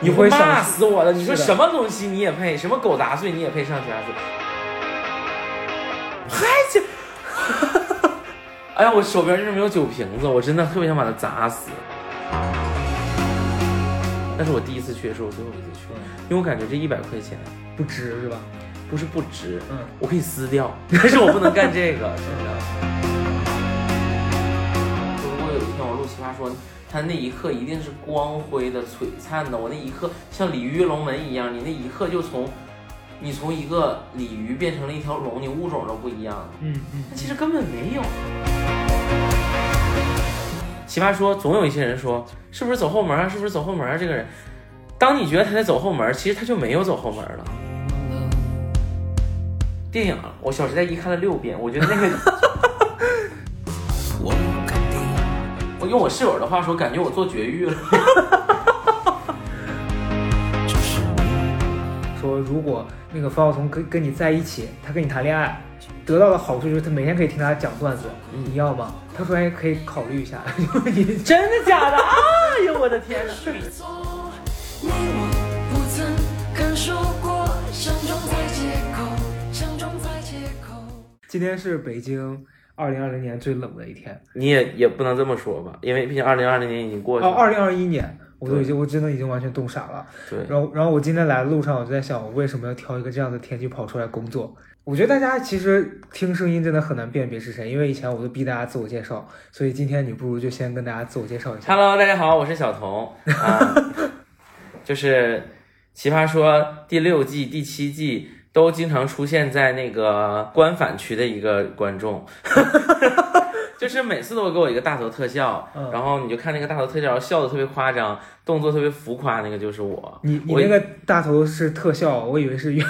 你会骂死我的！你说什么东西你也配？什么狗杂碎你也配上奇葩说？嗨这，哎呀，我手边就是没有酒瓶子，我真的特别想把它砸死。那是我第一次去，也是我最后一次去，因为我感觉这一百块钱不值是吧？不是不值，嗯，我可以撕掉，但是我不能干这个，真的。如果有一天我录奇葩说，它那一刻一定是光辉的、璀璨的，我那一刻像鲤鱼龙门一样，你那一刻就从你从一个鲤鱼变成了一条龙，你物种都不一样。嗯嗯，那其实根本没有。奇葩说总有一些人说，是不是走后门啊？是不是走后门啊？这个人，当你觉得他在走后门，其实他就没有走后门了。电影啊，我《小时代一》看了六遍，我觉得那个，我用我室友的话说，感觉我做绝育了。说如果那个方晓彤跟跟你在一起，他跟你谈恋爱，得到的好处就是他每天可以听他讲段子，你要吗？他说哎，可以考虑一下。你 真的假的？哎呦我的天哪！你我不曾感受过，相撞在街口，相撞在街口。今天是北京二零二零年最冷的一天你也也不能这么说吧，因为毕竟二零二零年已经过去了哦，了。二零二一年我都已经我真的已经完全冻傻了。对，然后，然后我今天来的路上，我就在想，我为什么要挑一个这样的天气跑出来工作？我觉得大家其实听声音真的很难辨别是谁，因为以前我都逼大家自我介绍，所以今天你不如就先跟大家自我介绍一下。Hello，大家好，我是小童啊，就是《奇葩说》第六季、第七季都经常出现在那个官反区的一个观众，就是每次都会给我一个大头特效，嗯然后你就看那个大头特效笑的特别夸张，动作特别浮夸，那个就是我。我你你那个大头是特效，我以为是原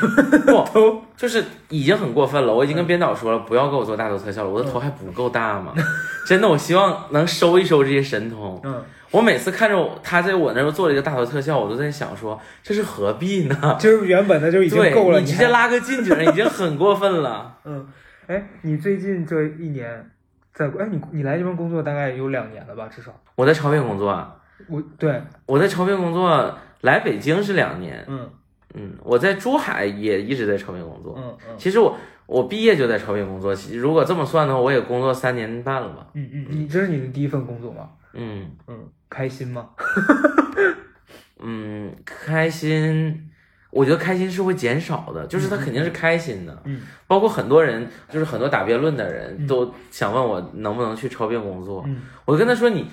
不，就是已经很过分了。我已经跟编导说了，不要给我做大头特效了，我的头还不够大吗？真的，我希望能收一收这些神通。嗯，我每次看着我他在我那儿做了一个大头特效，我都在想说，这是何必呢？就是原本的就已经够了，你直接拉个近景，已经很过分了。嗯，哎，你最近这一年在哎你你来这边工作大概有两年了吧，至少我在超编工作啊，我对我在超编工作，来北京是两年，嗯嗯，我在珠海也一直在超编工作。嗯嗯其实我我毕业就在超编工作，如果这么算的话，我也工作三年半了吧。嗯嗯，你这是你的第一份工作吗？嗯嗯，开心吗？嗯，开心。我觉得开心是会减少的，就是他肯定是开心的，嗯包括很多人，就是很多打辩论的人嗯都想问我能不能去超编工作，嗯我就跟他说，你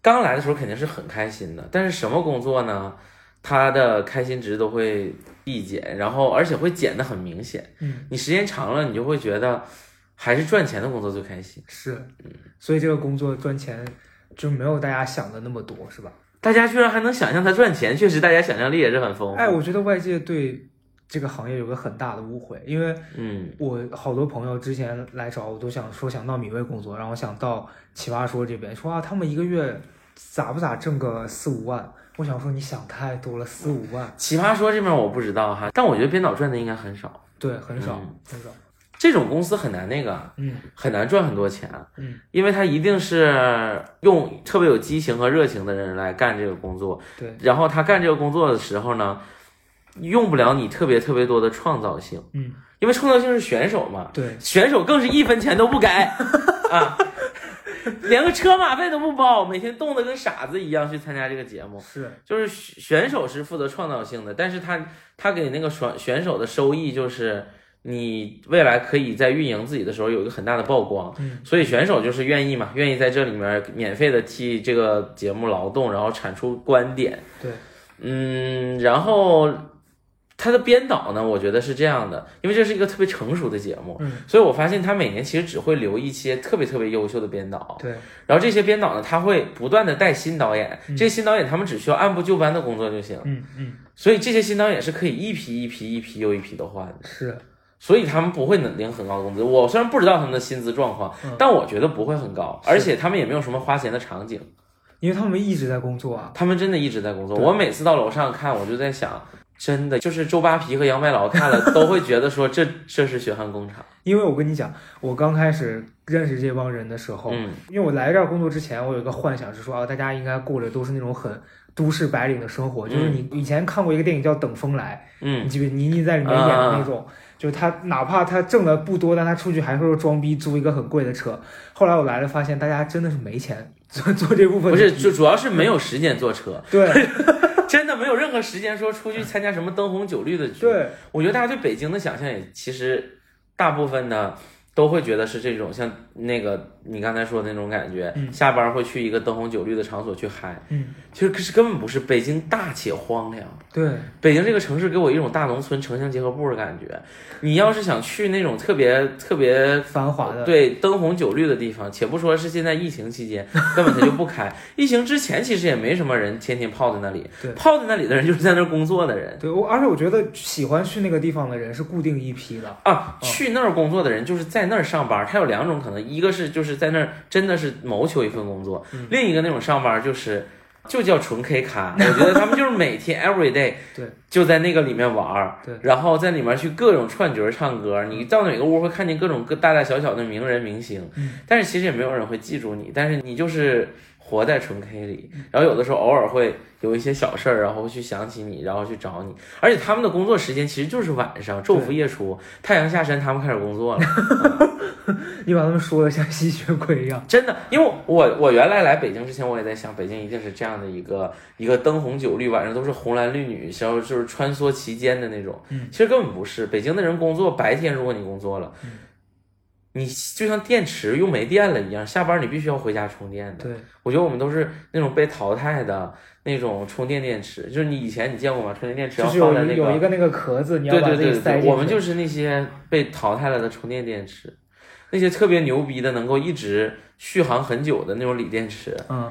刚来的时候肯定是很开心的，但是什么工作呢？他的开心值都会递减，然后而且会减的很明显。嗯，你时间长了，你就会觉得还是赚钱的工作最开心。是，所以这个工作赚钱就没有大家想的那么多，是吧？大家居然还能想象他赚钱，确实大家想象力也是很丰富。哎，我觉得外界对这个行业有个很大的误会，因为嗯我好多朋友之前来找我都想说想到米未工作，然后想到奇葩说这边，说啊他们一个月咋不咋挣个四五万，我想说你想太多了，四五万，奇葩说这边我不知道哈，但我觉得编导赚的应该很少。对，很少、嗯很少，这种公司很难那个，嗯。很难赚很多钱，嗯，因为他一定是用特别有激情和热情的人来干这个工作，对，然后他干这个工作的时候呢，用不了你特别特别多的创造性，嗯。因为创造性是选手嘛，对，选手更是一分钱都不给。啊，连个车马费都不包，每天冻得跟傻子一样去参加这个节目。是，就是选手是负责创造性的，但是他他给那个选选手的收益就是你未来可以在运营自己的时候有一个很大的曝光，嗯。所以选手就是愿意嘛，愿意在这里面免费的替这个节目劳动，然后产出观点，对，嗯，然后他的编导呢，我觉得是这样的，因为这是一个特别成熟的节目，嗯所以我发现他每年其实只会留一些特别特别优秀的编导，对，然后这些编导呢，他会不断的带新导演，嗯这些新导演他们只需要按部就班的工作就行，嗯嗯。所以这些新导演是可以一批一批一批又一批的换的，是，所以他们不会领很高的工资。我虽然不知道他们的薪资状况，嗯。但我觉得不会很高，而且他们也没有什么花钱的场景，因为他们一直在工作啊，他们真的一直在工作。我每次到楼上看，我就在想。真的就是周扒皮和杨白劳看了都会觉得说这 这是血汗工厂。因为我跟你讲，我刚开始认识这帮人的时候，嗯。因为我来这儿工作之前，我有一个幻想是说啊，大家应该过的都是那种很都市白领的生活，就是你以前看过一个电影叫《等风来》，嗯。你记不记得倪妮在里面演的那种，就是他哪怕他挣的不多，但他出去还会装逼租一个很贵的车。后来我来了，发现大家真的是没钱 做做这部分不是，就主主要是没有时间坐车，对 真的没有任何时间说出去参加什么灯红酒绿的局。对我觉得大家对北京的想象也其实大部分呢都会觉得是这种像那个你刚才说的那种感觉，嗯下班会去一个灯红酒绿的场所去嗨。嗯其实可是根本不是，北京大且荒凉。对北京这个城市给我一种大农村城乡结合部的感觉。你要是想去那种特别特别繁华的对灯红酒绿的地方，且不说是现在疫情期间，根本它就不开。疫情之前其实也没什么人天天泡在那里对，泡在那里的人就是在那儿工作的人对，我而且我觉得喜欢去那个地方的人是固定一批的。啊。去那儿工作的人就是在那儿上班，他有两种可能，一个是就是在那儿真的是谋求一份工作，嗯另一个那种上班就是。就叫纯 K 咖，我觉得他们就是每天 every day，对，就在那个里面玩儿，对然后在里面去各种串角儿唱歌。你到哪个屋会看见各种各大大小小的名人明星，嗯但是其实也没有人会记住你，但是你就是活在纯 K 里，嗯然后有的时候偶尔会有一些小事儿，然后会去想起你，然后去找你。而且他们的工作时间其实就是晚上，昼伏夜出，太阳下山，他们开始工作了。你把他们说的像吸血鬼一样。真的，因为我我原来来北京之前，我也在想，北京一定是这样的一个一个灯红酒绿，晚上都是红男绿女，然后就是穿梭其间的那种。嗯其实根本不是，北京的人工作白天，如果你工作了，嗯你就像电池用没电了一样，下班你必须要回家充电的。对，我觉得我们都是那种被淘汰的那种充电电池，就是你以前你见过吗？充电电池要放在那个有一个那个壳子，你要对把自己对对对，塞进去。我们就是那些被淘汰了的充电电池，那些特别牛逼的，能够一直续航很久的那种锂电池，嗯，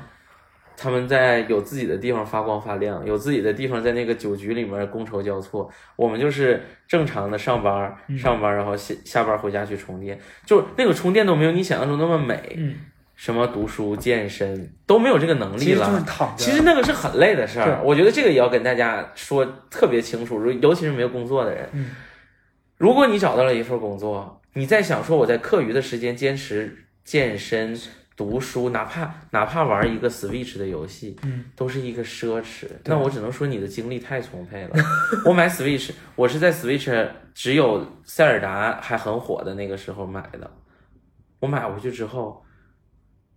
他们在有自己的地方发光发亮，有自己的地方在那个酒局里面觥筹交错。我们就是正常的上班嗯上班，然后下下班回家去充电，就是那个充电都没有你想象中那么美。嗯，什么读书、健身都没有这个能力其实就是了。躺着。其实那个是很累的事儿，我觉得这个也要跟大家说特别清楚，如尤其是没有工作的人。嗯如果你找到了一份工作，你在想说我在课余的时间坚持健身、读书，哪怕哪怕玩一个 Switch 的游戏，嗯，都是一个奢侈。那我只能说你的精力太充沛了。我买 Switch，我是在 Switch 只有塞尔达还很火的那个时候买的。我买回去之后，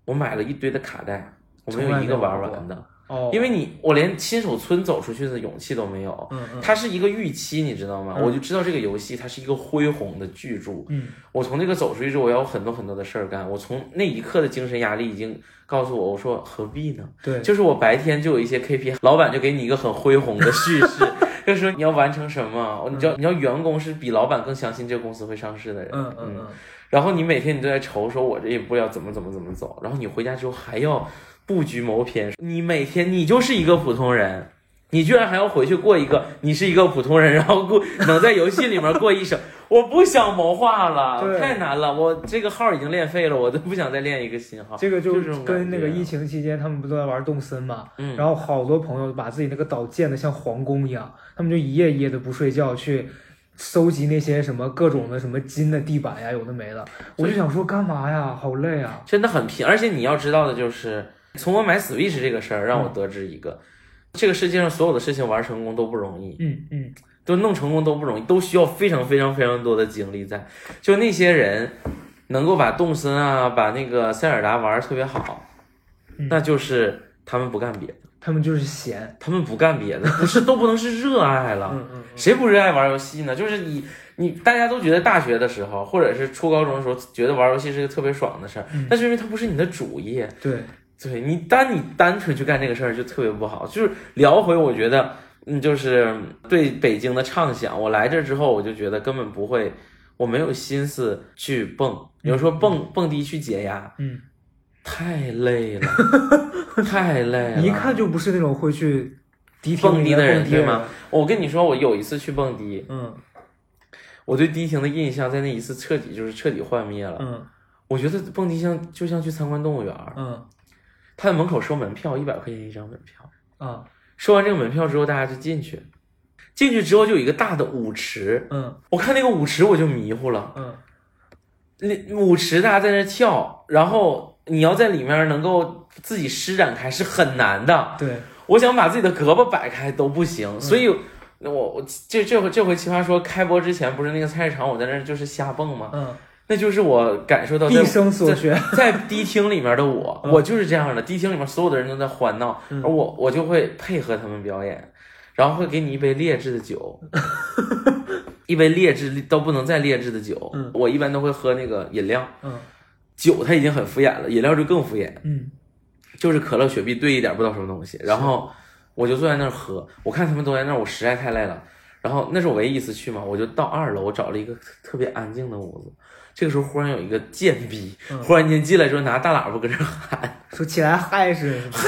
我买了一堆的卡带，我没有一个玩完的，哦，因为你我连亲手村走出去的勇气都没有。嗯嗯它是一个预期，你知道吗？嗯我就知道这个游戏它是一个恢宏的巨著。嗯我从这个走出去之后，我要有很多很多的事儿干。我从那一刻的精神压力已经告诉我，我说何必呢？对，就是我白天就有一些 KP，老板就给你一个很恢宏的叙事，就说你要完成什么，你知道，你知道员工是比老板更相信这个公司会上市的人。嗯嗯嗯，然后你每天你都在愁，说我这一步要怎么怎么怎么走，然后你回家之后还要布局谋篇，你每天你就是一个普通人，你居然还要回去过一个你是一个普通人，然后过能在游戏里面过一生，我不想谋划了，太难了，我这个号已经练废了，我都不想再练一个新号。这个就就是跟那个疫情期间他们不都在玩动森嘛，嗯然后好多朋友把自己那个岛建的像皇宫一样，他们就一夜一夜的不睡觉去。搜集那些什么各种的什么金的地板呀，有的没的，我就想说干嘛呀，好累啊！真的很拼，而且你要知道的就是，从我买 Switch 这个事儿，让我得知一个，这个世界上所有的事情玩成功都不容易，嗯嗯，都弄成功都不容易，都需要非常非常非常多的精力在。就那些人能够把动森啊，把那个塞尔达玩的特别好，嗯。那就是他们不干别的，他们就是闲，他们不干别的，不是都不能是热爱了。嗯嗯。谁不热爱玩游戏呢？就是你，你大家都觉得大学的时候，或者是初高中的时候，觉得玩游戏是个特别爽的事儿，嗯。但是因为它不是你的主业，对，对你单你单纯去干这个事儿就特别不好。就是聊回，我觉得，嗯，就是对北京的畅想。我来这之后，我就觉得根本不会，我没有心思去蹦。有人说蹦蹦迪去解压，嗯，太累了，太累了。一看就不是那种会去蹦迪的人对吗？我跟你说，我有一次去蹦迪，嗯我对迪厅的印象在那一次彻底就是彻底幻灭了。嗯我觉得蹦迪像就像去参观动物园儿，嗯他在门口收门票，一百块钱一张门票。啊，收完这个门票之后，大家就进去。进去之后就有一个大的舞池，嗯我看那个舞池我就迷糊了。嗯那舞池大家在那跳，然后你要在里面能够自己施展开是很难的。对，我想把自己的胳膊摆开都不行，所以我我这这回这回奇葩说开播之前不是那个菜市场，我在那就是瞎蹦吗？嗯，那就是我感受到在毕生所学。在迪厅里面的我，嗯我就是这样的。迪厅里面所有的人都在欢闹，嗯而我我就会配合他们表演，然后会给你一杯劣质的酒，一杯劣质都不能再劣质的酒。嗯我一般都会喝那个饮料，嗯酒它已经很敷衍了，饮料就更敷衍，嗯就是可乐、雪碧兑一点不知道什么东西，然后我就坐在那儿喝。我看他们都在那儿，我实在太累了。然后那是我唯一一次去嘛，我就到二楼，我找了一个特别安静的屋子。这个时候忽然有一个贱逼，嗯忽然间进来之后拿大喇叭搁这儿喊。说起来嗨是吗，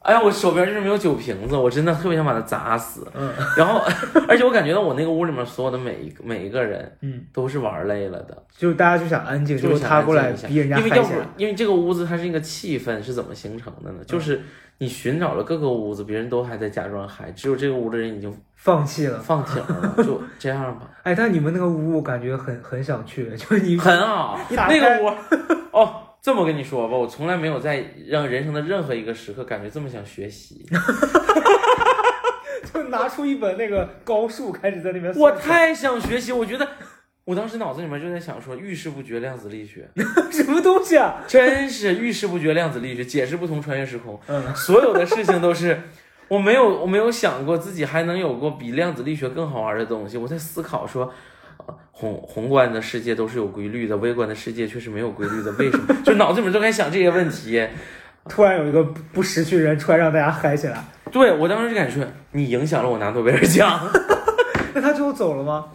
哎呀，我手边就是没有酒瓶子，我真的特别想把它砸死。嗯 然后，而且我感觉到我那个屋里面所有的每一个每一个人嗯，都是玩累了的，就是大家就想安静，就就是是他过来逼人家因为要不。因为这个屋子它是一个气氛是怎么形成的呢？就是你寻找了各个屋子，别人都还在假装嗨，只有这个屋的人已经放弃了，放弃了，就这样吧。哎，但你们那个屋我感觉很很想去，就是你很好，那个屋哦。这么跟你说吧，我从来没有在让人生的任何一个时刻感觉这么想学习。就拿出一本那个高数开始在那边我太想学习，我觉得我当时脑子里面就在想说，遇事不决量子力学，什么东西啊？真是遇事不决量子力学，解释不通穿越时空，嗯所有的事情都是。我没有，我没有想过自己还能有过比量子力学更好玩的东西。我在思考说，呃宏宏观的世界都是有规律的，微观的世界却是没有规律的，为什么？就脑子里面都在想这些问题。突然有一个不不识趣人出来让大家嗨起来，对我当时就感觉你影响了我拿诺贝尔奖。那他最后走了吗？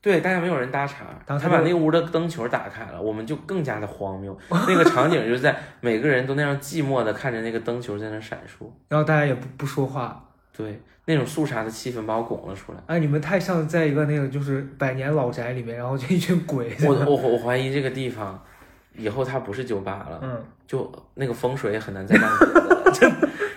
对，大家没有人搭茬，他他把那个屋的灯球打开了，我们就更加的荒谬。那个场景就是在每个人都那样寂寞的看着那个灯球在那闪烁，然后大家也不不说话。对，那种肃杀的气氛把我拱了出来。哎，你们太像在一个那个就是百年老宅里面，然后就一群鬼。我我我怀疑这个地方以后它不是酒吧了，嗯就那个风水也很难再干别的了，就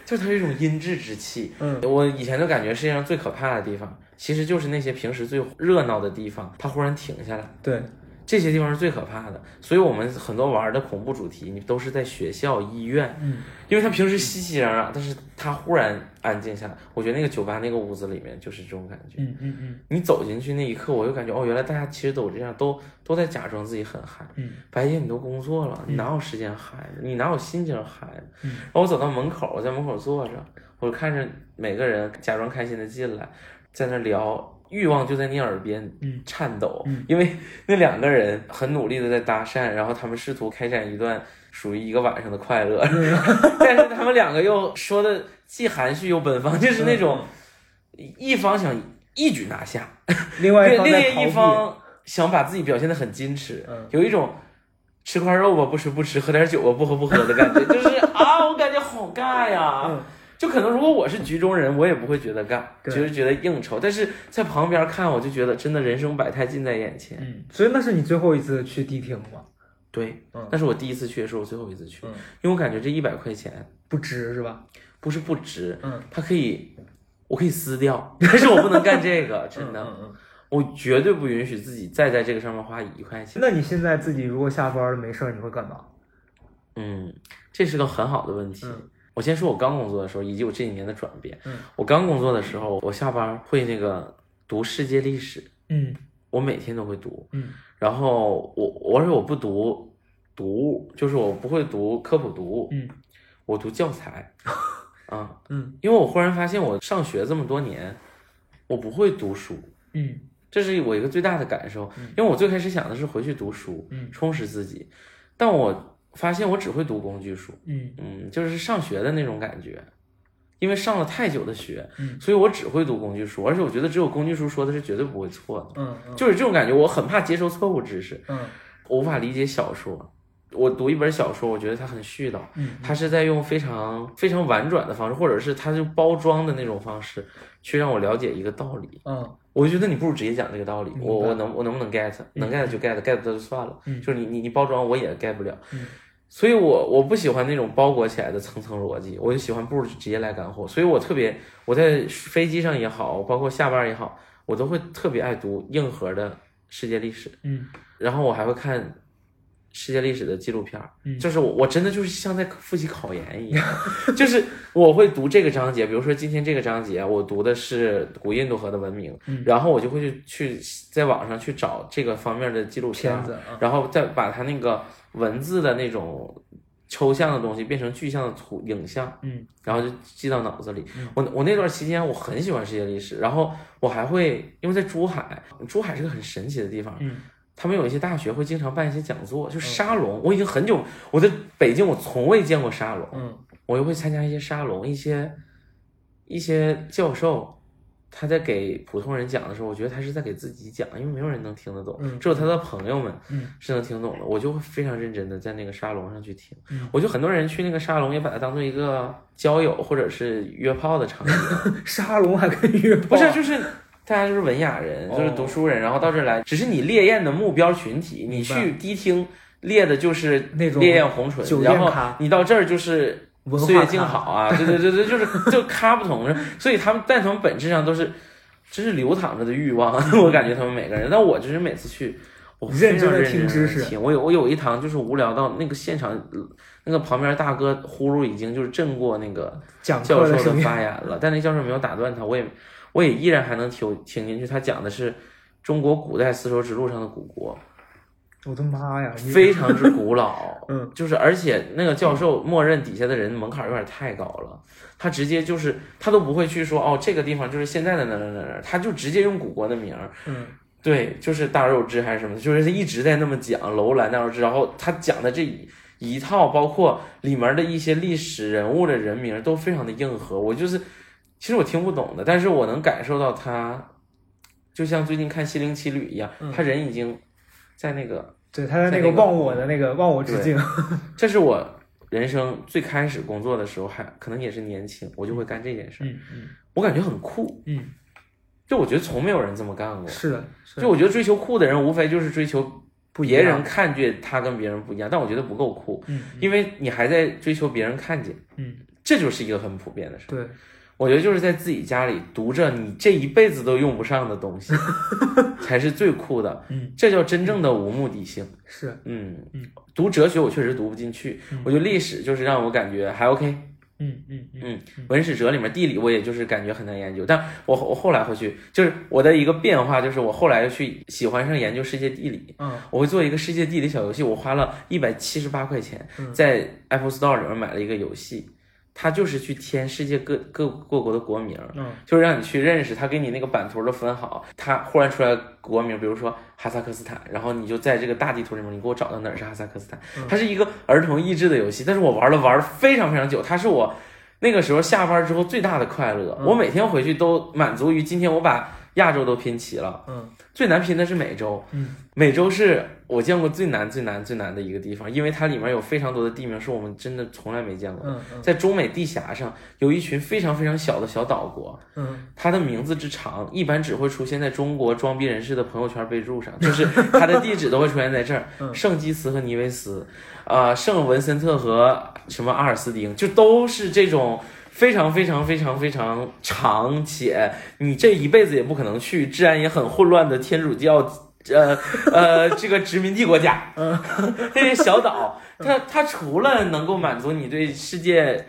就它是一种阴质之气。嗯我以前就感觉世界上最可怕的地方，其实就是那些平时最热闹的地方，它忽然停下来。对，这些地方是最可怕的，所以我们很多玩的恐怖主题，你都是在学校、医院，嗯，因为他平时熙熙攘攘，但是他忽然安静下来。我觉得那个酒吧那个屋子里面就是这种感觉。嗯嗯嗯你走进去那一刻，我就感觉哦，原来大家其实都这样，都都在假装自己很嗨。嗯白天你都工作了，你哪有时间嗨呢？你哪有心情嗨呢？嗯然后我走到门口，我在门口坐着，我就看着每个人假装开心的进来，在那聊。欲望就在你耳边嗯。颤抖，嗯。因为那两个人很努力的在搭讪，然后他们试图开展一段属于一个晚上的快乐，嗯 但是他们两个又说的既含蓄又奔放，就是那种一方想一举拿下，嗯，另外一另另一方想把自己表现的很矜持，嗯。有一种吃块肉吧不吃不吃，喝点酒吧不喝不喝的感觉，就是啊，我感觉好尬呀。嗯就可能如果我是局中人，我也不会觉得尬，就是觉得应酬。但是在旁边看，我就觉得真的人生百态近在眼前。嗯，所以那是你最后一次去迪厅吗？对，嗯那是我第一次去，也是我最后一次去，嗯因为我感觉这一百块钱不值是吧？不是不值，嗯，它可以，我可以撕掉，但是我不能干这个，真的，嗯嗯我绝对不允许自己再在这个上面花一块钱。那你现在自己如果下班了没事儿，你会干嘛？嗯，这是个很好的问题。嗯我先说我刚工作的时候，以及我这几年的转变。嗯，我刚工作的时候，我下班会那个读世界历史，嗯我每天都会读。嗯然后我我说我不读读物，就是我不会读科普读物，嗯我读教材。啊，嗯因为我忽然发现，我上学这么多年，我不会读书，嗯这是我一个最大的感受。因为我最开始想的是回去读书，嗯充实自己，但我发现我只会读工具书。嗯。嗯，就是上学的那种感觉，因为上了太久的学，嗯。所以我只会读工具书，而且我觉得只有工具书说的是绝对不会错的，嗯嗯。就是这种感觉，我很怕接受错误知识，嗯。我无法理解小说。我读一本小说，我觉得它很絮叨，嗯它是在用非常非常婉转的方式，或者是它就包装的那种方式，去让我了解一个道理。嗯。我就觉得你不如直接讲这个道理，我我能我能不能 get，能 get 就 get，get 不到就算了。嗯。就是你你你包装我也 get 不了，嗯所以我我不喜欢那种包裹起来的层层逻辑，我就喜欢不如直接来干货。所以我特别我在飞机上也好，包括下班也好，我都会特别爱读硬核的世界历史，嗯。然后我还会看世界历史的纪录片儿，嗯。就是我我真的就是像在复习考研一样，就是我会读这个章节，比如说今天这个章节我读的是古印度河的文明，嗯。然后我就会去去在网上去找这个方面的纪录片，然后再把它那个文字的那种抽象的东西变成具象的图影像，嗯，然后就记到脑子里。我我那段期间我很喜欢世界历史，然后我还会因为在珠海，珠海是个很神奇的地方，嗯，他们有一些大学会经常办一些讲座，就沙龙。我已经很久我在北京我从未见过沙龙，嗯我又会参加一些沙龙，一些一些教授。他在给普通人讲的时候，我觉得他是在给自己讲，因为没有人能听得懂，嗯只有他的朋友们嗯是能听懂的。我就会非常认真的在那个沙龙上去听。嗯我就很多人去那个沙龙也把它当做一个交友或者是约炮的场景，沙龙还可以约炮，不是就是。大家就是文雅人，哦就是读书人，然后到这儿来，只是你烈焰的目标群体，你去迪厅烈的就是那种烈焰红唇然后咖你到这儿就是岁月静好啊，对对对对，就是就咖不同，所以他们但从本质上都是，这是流淌着的欲望，我感觉他们每个人，但我就是每次去，我认真地认听知识听，我有我有一堂就是无聊到那个现场，那个旁边大哥呼噜已经就是震过那个教授的发言了，但那教授没有打断他，我也我也依然还能听听进去，他讲的是中国古代丝绸之路上的古国，我的妈呀，非常之古老，嗯，就是而且那个教授默认底下的人门槛有点太高了，他直接就是他都不会去说哦这个地方就是现在的哪哪哪哪，他就直接用古国的名儿，嗯。对，就是大肉汁还是什么，就是他一直在那么讲楼兰大肉汁，然后他讲的这一一套，包括里面的一些历史人物的人名都非常的硬核，我就是其实我听不懂的，但是我能感受到他，就像最近看《心灵奇旅》一样，嗯。他人已经在那个，对，他在在那个忘我的那个忘我之境，这是我人生最开始工作的时候，还可能也是年轻，我就会干这件事儿，嗯嗯。我感觉很酷，嗯，就我觉得从没有人这么干过，是的，是的就我觉得追求酷的人，无非就是追求别人看见他跟别人不一样，但我觉得不够酷，嗯因为你还在追求别人看见，嗯，这就是一个很普遍的事。对，我觉得就是在自己家里读着你这一辈子都用不上的东西，才是最酷的。嗯，这叫真正的无目的性。是，嗯嗯，读哲学我确实读不进去，我觉得历史就是让我感觉还 OK。嗯嗯嗯嗯，文史哲里面地理我也就是感觉很难研究，但我我后来会去，就是我的一个变化就是我后来又去喜欢上研究世界地理。嗯我会做一个世界地理小游戏，我花了一百七十八块钱嗯在 Apple Store 里面买了一个游戏，它就是去填世界各各各国的国名，嗯。就是让你去认识，它给你那个版图都分好，它忽然出来国名，比如说哈萨克斯坦，然后你就在这个大地图里面，你给我找到哪儿是哈萨克斯坦。它是一个儿童益智的游戏，但是我玩了玩了非常非常久，它是我那个时候下班之后最大的快乐，我每天回去都满足于今天我把亚洲都拼齐了。嗯最难拼的是美洲，嗯，美洲是我见过最难、最难、最难的一个地方，因为它里面有非常多的地名是我们真的从来没见过的。嗯嗯在中美地峡上有一群非常非常小的小岛国，嗯它的名字之长，一般只会出现在中国装逼人士的朋友圈备注上，就是它的地址都会出现在这儿。嗯圣基茨和尼维斯，啊、圣文森特和什么阿尔斯丁，就都是这种。非常非常非常非常长且你这一辈子也不可能去，治安也很混乱的天主教，呃呃，这个殖民地国家，嗯这些小岛，它它除了能够满足你对世界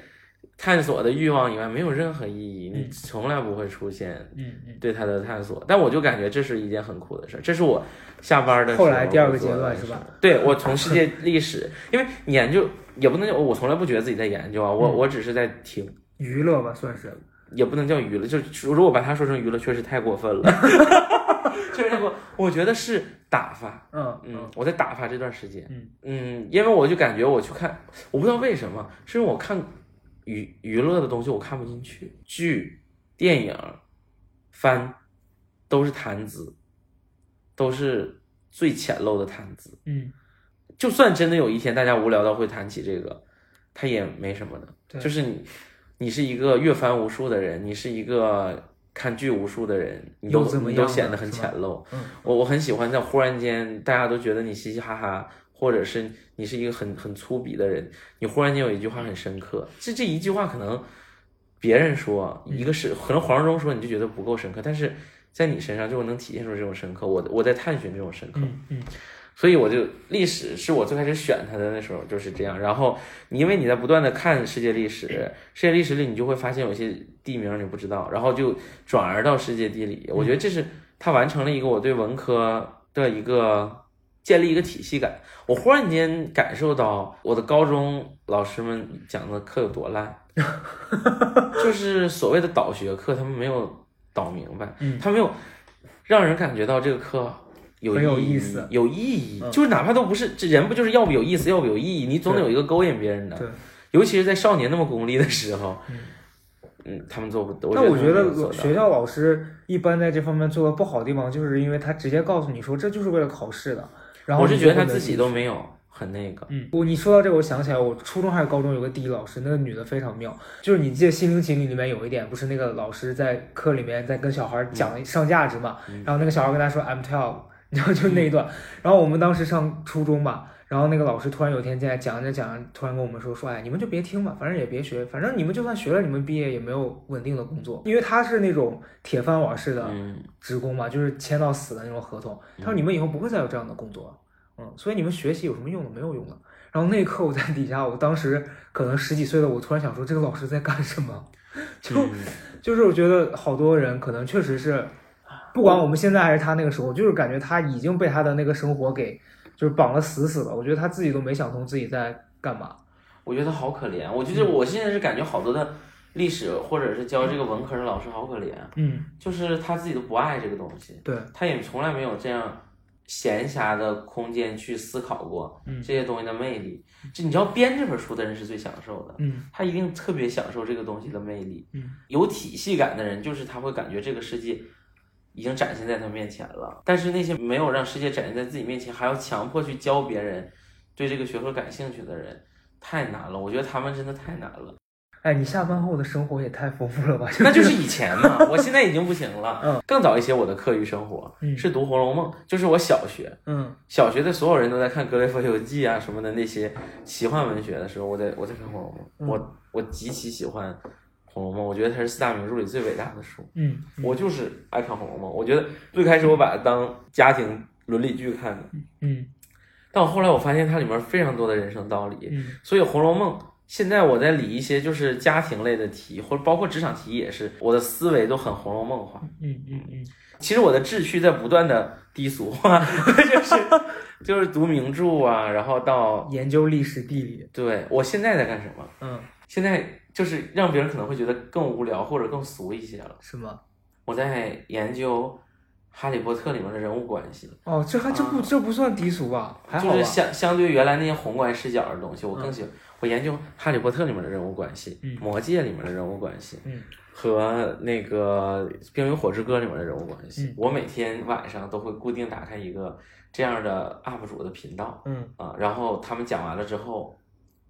探索的欲望以外，没有任何意义，你从来不会出现嗯嗯。对它的探索。但我就感觉这是一件很酷的事儿，这是我下班的时候后来第二个阶段是吧？对我从世界历史，因为研究也不能叫我从来不觉得自己在研究啊，我嗯我只是在听。娱乐吧，算是。也不能叫娱乐，就如果把它说成娱乐，确实太过分了，确实太过。我觉得是打发，嗯嗯，我在打发这段时间，嗯嗯，因为我就感觉我去看，我不知道为什么，是因为我看娱娱乐的东西我看不进去，剧、电影、番都是谈资，都是最浅陋的谈资。嗯就算真的有一天大家无聊到会谈起这个，它也没什么的。对就是你，你是一个阅番无数的人，你是一个看剧无数的人，你都怎么你都显得很浅陋。嗯我我很喜欢在忽然间大家都觉得你嘻嘻哈哈，或者是你是一个很很粗鄙的人，你忽然间有一句话很深刻，这这一句话可能别人说一个是可能黄忠说你就觉得不够深刻，但是在你身上就能体现出这种深刻。我我在探寻这种深刻，嗯嗯所以我就历史是我最开始选它的那时候就是这样。然后你因为你在不断的看世界历史，世界历史里你就会发现有些地名你不知道，然后就转而到世界地理。我觉得这是它完成了一个我对文科的一个建立一个体系感。我忽然间感受到我的高中老师们讲的课有多烂，就是所谓的导学课，他们没有导明白，嗯他没有让人感觉到这个课有很有意意思。有意义，嗯。就是哪怕都不是，这人不就是要不有意思，要不有意义，你总得有一个勾引别人的对，尤其是在少年那么功利的时候，嗯，他们做不，我但我觉得学校老师一般在这方面做的不好的地方，就是因为他直接告诉你说这就是为了考试的，然后我是觉得他自己都没有很那个，嗯，我你说到这个，我想起来，我初中还是高中有个地理老师，那个女的非常妙，就是你记得《心灵奇旅》里面有一点，不是那个老师在课里面在跟小孩讲上价值嘛，然后那个小孩跟他说 I'm twelve，然后就那一段，然后我们当时上初中吧，然后那个老师突然有一天进来讲着讲着，突然跟我们说说，哎，你们就别听吧，反正也别学，反正你们就算学了，你们毕业也没有稳定的工作，因为他是那种铁饭碗式的嗯，职工嘛，就是签到死的那种合同。他说你们以后不会再有这样的工作了，嗯，所以你们学习有什么用的？没有用的。然后那一刻我在底下，我当时可能十几岁的我突然想说，这个老师在干什么？就嗯就是我觉得好多人可能确实是，不管我们现在还是他那个时候，就是感觉他已经被他的那个生活给就是绑得死死的。我觉得他自己都没想通自己在干嘛。我觉得他好可怜，我觉得我现在是感觉好多的历史或者是教这个文科的老师好可怜，嗯，就是他自己都不爱这个东西，对，他也从来没有这样闲暇的空间去思考过嗯这些东西的魅力。就你知道编这本书的人是最享受的，嗯他一定特别享受这个东西的魅力。嗯，有体系感的人，就是他会感觉这个世界已经展现在他面前了。但是那些没有让世界展现在自己面前，还要强迫去教别人对这个学科感兴趣的人，太难了。我觉得他们真的太难了。哎，你下班后的生活也太丰富了吧？那就是以前嘛，我现在已经不行了。嗯，更早一些，我的课余生活嗯是读《红楼梦》，就是我小学，嗯小学的所有人都在看《格雷佛游记》啊什么的那些奇幻文学的时候，我在我在看《红楼梦》嗯我我极其喜欢《红楼梦》，我觉得它是四大名著里最伟大的书。嗯，我就是爱看《红楼梦》，我觉得最开始我把它当家庭伦理剧看的，嗯但我后来我发现它里面非常多的人生道理，嗯所以《红楼梦》现在我在理一些就是家庭类的题，或者包括职场题也是，我的思维都很《红楼梦》化。嗯嗯嗯其实我的志趣在不断的低俗化，就是就是读名著啊，然后到嗯，研究历史地理。对我现在在干什么？嗯，现在就是让别人可能会觉得更无聊或者更俗一些了。是吗？我在研究《哈利波特》里面的人物关系，哦，这还这不这不算低俗吧？还好吧？就是相相对于原来那些宏观视角的东西，我更喜欢、我研究《哈利波特》里面的人物关系，嗯魔戒》里面的人物关系，嗯和那个《冰与火之歌》里面的人物关系。嗯我每天晚上都会固定打开一个这样的 UP 主的频道嗯啊，然后他们讲完了之后，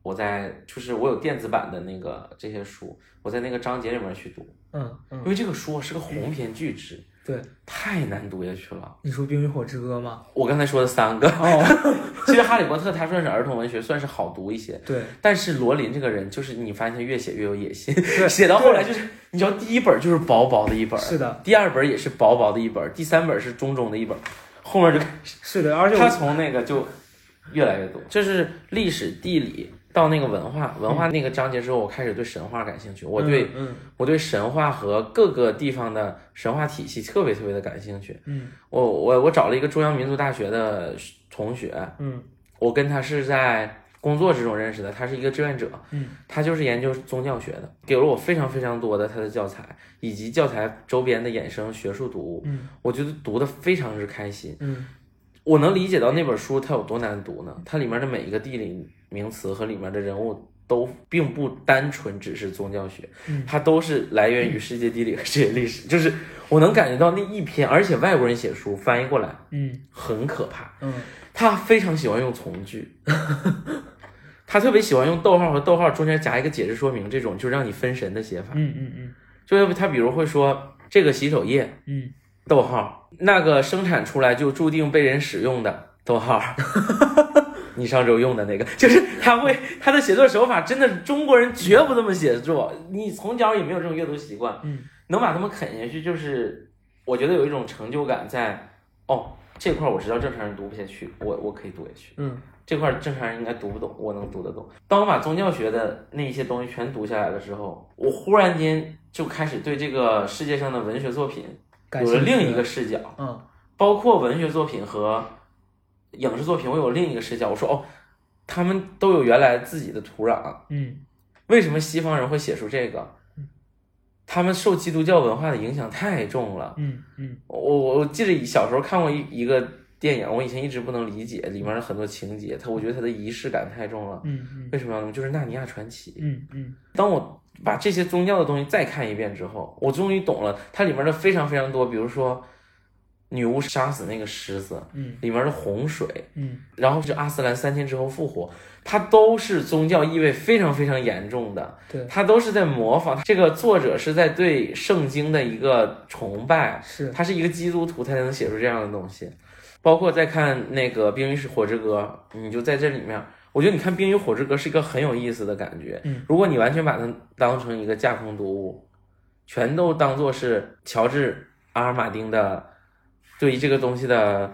我在就是我有电子版的那个这些书，我在那个章节里面去读，嗯嗯，因为这个书是个鸿篇巨制，对，太难读下去了。你说《冰与火之歌》吗？我刚才说的三个，哦，其实《哈利波特》它算是儿童文学，算是好读一些。对，但是罗琳这个人，就是你发现他越写越有野心，写到后来就是，你知道第一本就是薄薄的一本，是的，第二本也是薄薄的一本，第三本是中中的一本，后面就开始是的，而且他从那个就越来越多，这是历史地理到那个文化文化那个章节之后，我开始对神话感兴趣，我对、嗯我对神话和各个地方的神话体系特别特别的感兴趣。嗯我我我找了一个中央民族大学的同学，嗯我跟他是在工作之中认识的，他是一个志愿者，嗯他就是研究宗教学的，给了我非常非常多的他的教材以及教材周边的衍生学术读物，嗯我觉得读的非常之开心。嗯我能理解到那本书它有多难读呢？它里面的每一个地理名词和里面的人物都并不单纯只是宗教学，嗯。它都是来源于世界地理和世界历史。就是我能感觉到那一篇，而且外国人写书翻译过来嗯。很可怕，嗯。他非常喜欢用从句，他特别喜欢用逗号和逗号中间夹一个解释说明，这种就让你分神的写法。嗯嗯嗯。就是他比如会说这个洗手液，嗯。逗号，那个生产出来就注定被人使用的，逗号，你上周用的那个，就是他会他的写作手法真的是中国人绝不这么写作，你从小也没有这种阅读习惯，嗯，能把他们啃下去，就是我觉得有一种成就感在，哦，这块儿我知道正常人读不下去，我我可以读下去，嗯。这块儿正常人应该读不懂，我能读得懂。当我把宗教学的那一些东西全读下来的时候，我忽然间就开始对这个世界上的文学作品有了另一个视角，嗯。包括文学作品和影视作品，我有另一个视角。我说哦，他们都有原来自己的土壤，嗯为什么西方人会写出这个？他们受基督教文化的影响太重了。嗯嗯我我我记得小时候看过一一个电影，我以前一直不能理解里面的很多情节，它我觉得它的仪式感太重了。嗯嗯为什么要那么？就是《纳尼亚传奇》。嗯嗯当我把这些宗教的东西再看一遍之后，我终于懂了它里面的非常非常多，比如说女巫杀死那个狮子，嗯。里面的洪水，嗯。然后是阿斯兰三天之后复活，它都是宗教意味非常非常严重的，对。它都是在模仿这个作者是在对圣经的一个崇拜，是。他是一个基督徒，他才能写出这样的东西。包括再看那个《冰与火之歌》，你就在这里面，我觉得你看《冰与火之歌》是一个很有意思的感觉。嗯，如果你完全把它当成一个架空读物，全都当做是乔治阿尔马丁的对于这个东西的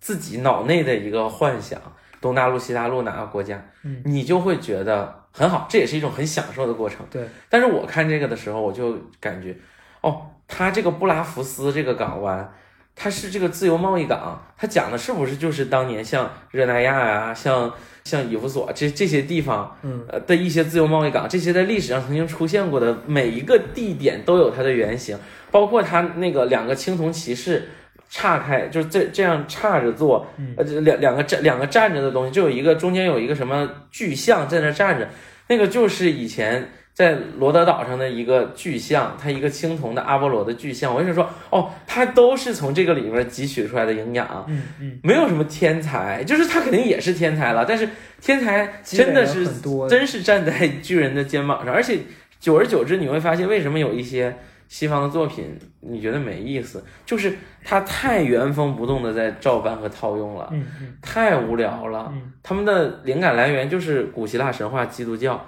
自己脑内的一个幻想，东大陆、西大陆哪个国家，嗯你就会觉得很好，这也是一种很享受的过程。对但是我看这个的时候，我就感觉，哦，它这个布拉福斯这个港湾，它是这个自由贸易港，它讲的是不是就是当年像热那亚呀、像像以弗所这这些地方，嗯呃的一些自由贸易港，这些在历史上曾经出现过的每一个地点都有它的原型，包括它那个两个青铜骑士。岔开，就是这这样岔着坐，呃，这两两个站两个站着的东西，就有一个中间有一个什么巨像在那站着，那个就是以前在罗德岛上的一个巨像，它一个青铜的阿波罗的巨像。我就说，哦，它都是从这个里面汲取出来的营养，嗯嗯。没有什么天才，就是他肯定也是天才了，但是天才真的是多真是站在巨人的肩膀上，而且久而久之你会发现，为什么有一些西方的作品你觉得没意思，就是他太原封不动的在照搬和套用了，嗯嗯太无聊了。嗯他们的灵感来源就是古希腊神话、基督教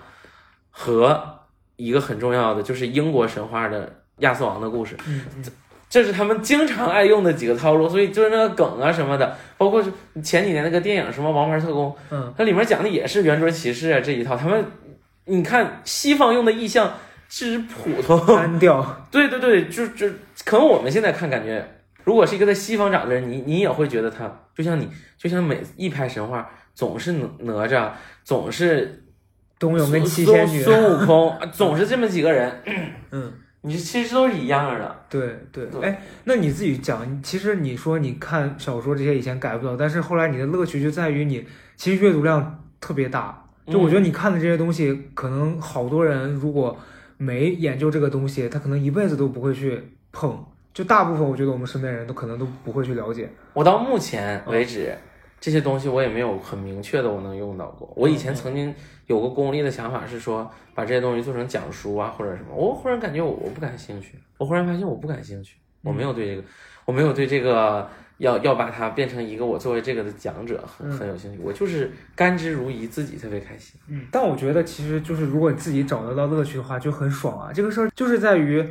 和一个很重要的就是英国神话的亚瑟王的故事。这是他们经常爱用的几个套路，所以就是那个梗啊什么的，包括是前几年那个电影什么《王牌特工》，嗯它里面讲的也是圆桌骑士啊这一套。他们，你看西方用的意象之普通，单调，对对对，就就可能我们现在看感觉，如果是一个在西方长的人，你你也会觉得他就像你，就像每一拍神话总是哪哪吒，总是冬泳跟七仙女，孙悟空，总是这么几个人，嗯。你其实都是一样的。对对，对。哎，那你自己讲，其实你说你看小说这些以前改不了，但是后来你的乐趣就在于你其实阅读量特别大。就我觉得你看的这些东西，可能好多人如果没研究这个东西，他可能一辈子都不会去碰。就大部分我觉得我们身边人都可能都不会去了解。我到目前为止，这些东西我也没有很明确的我能用到过。我以前曾经有个功利的想法是说，把这些东西做成讲书啊或者什么。我忽然感觉我我不感兴趣，我忽然发现我不感兴趣，我没有对这个，我没有对这个要要把它变成一个我作为这个的讲者很很有兴趣。我就是甘之如饴，自己特别开心。嗯，但我觉得其实就是如果你自己找得到乐趣的话，就很爽啊。这个事儿就是在于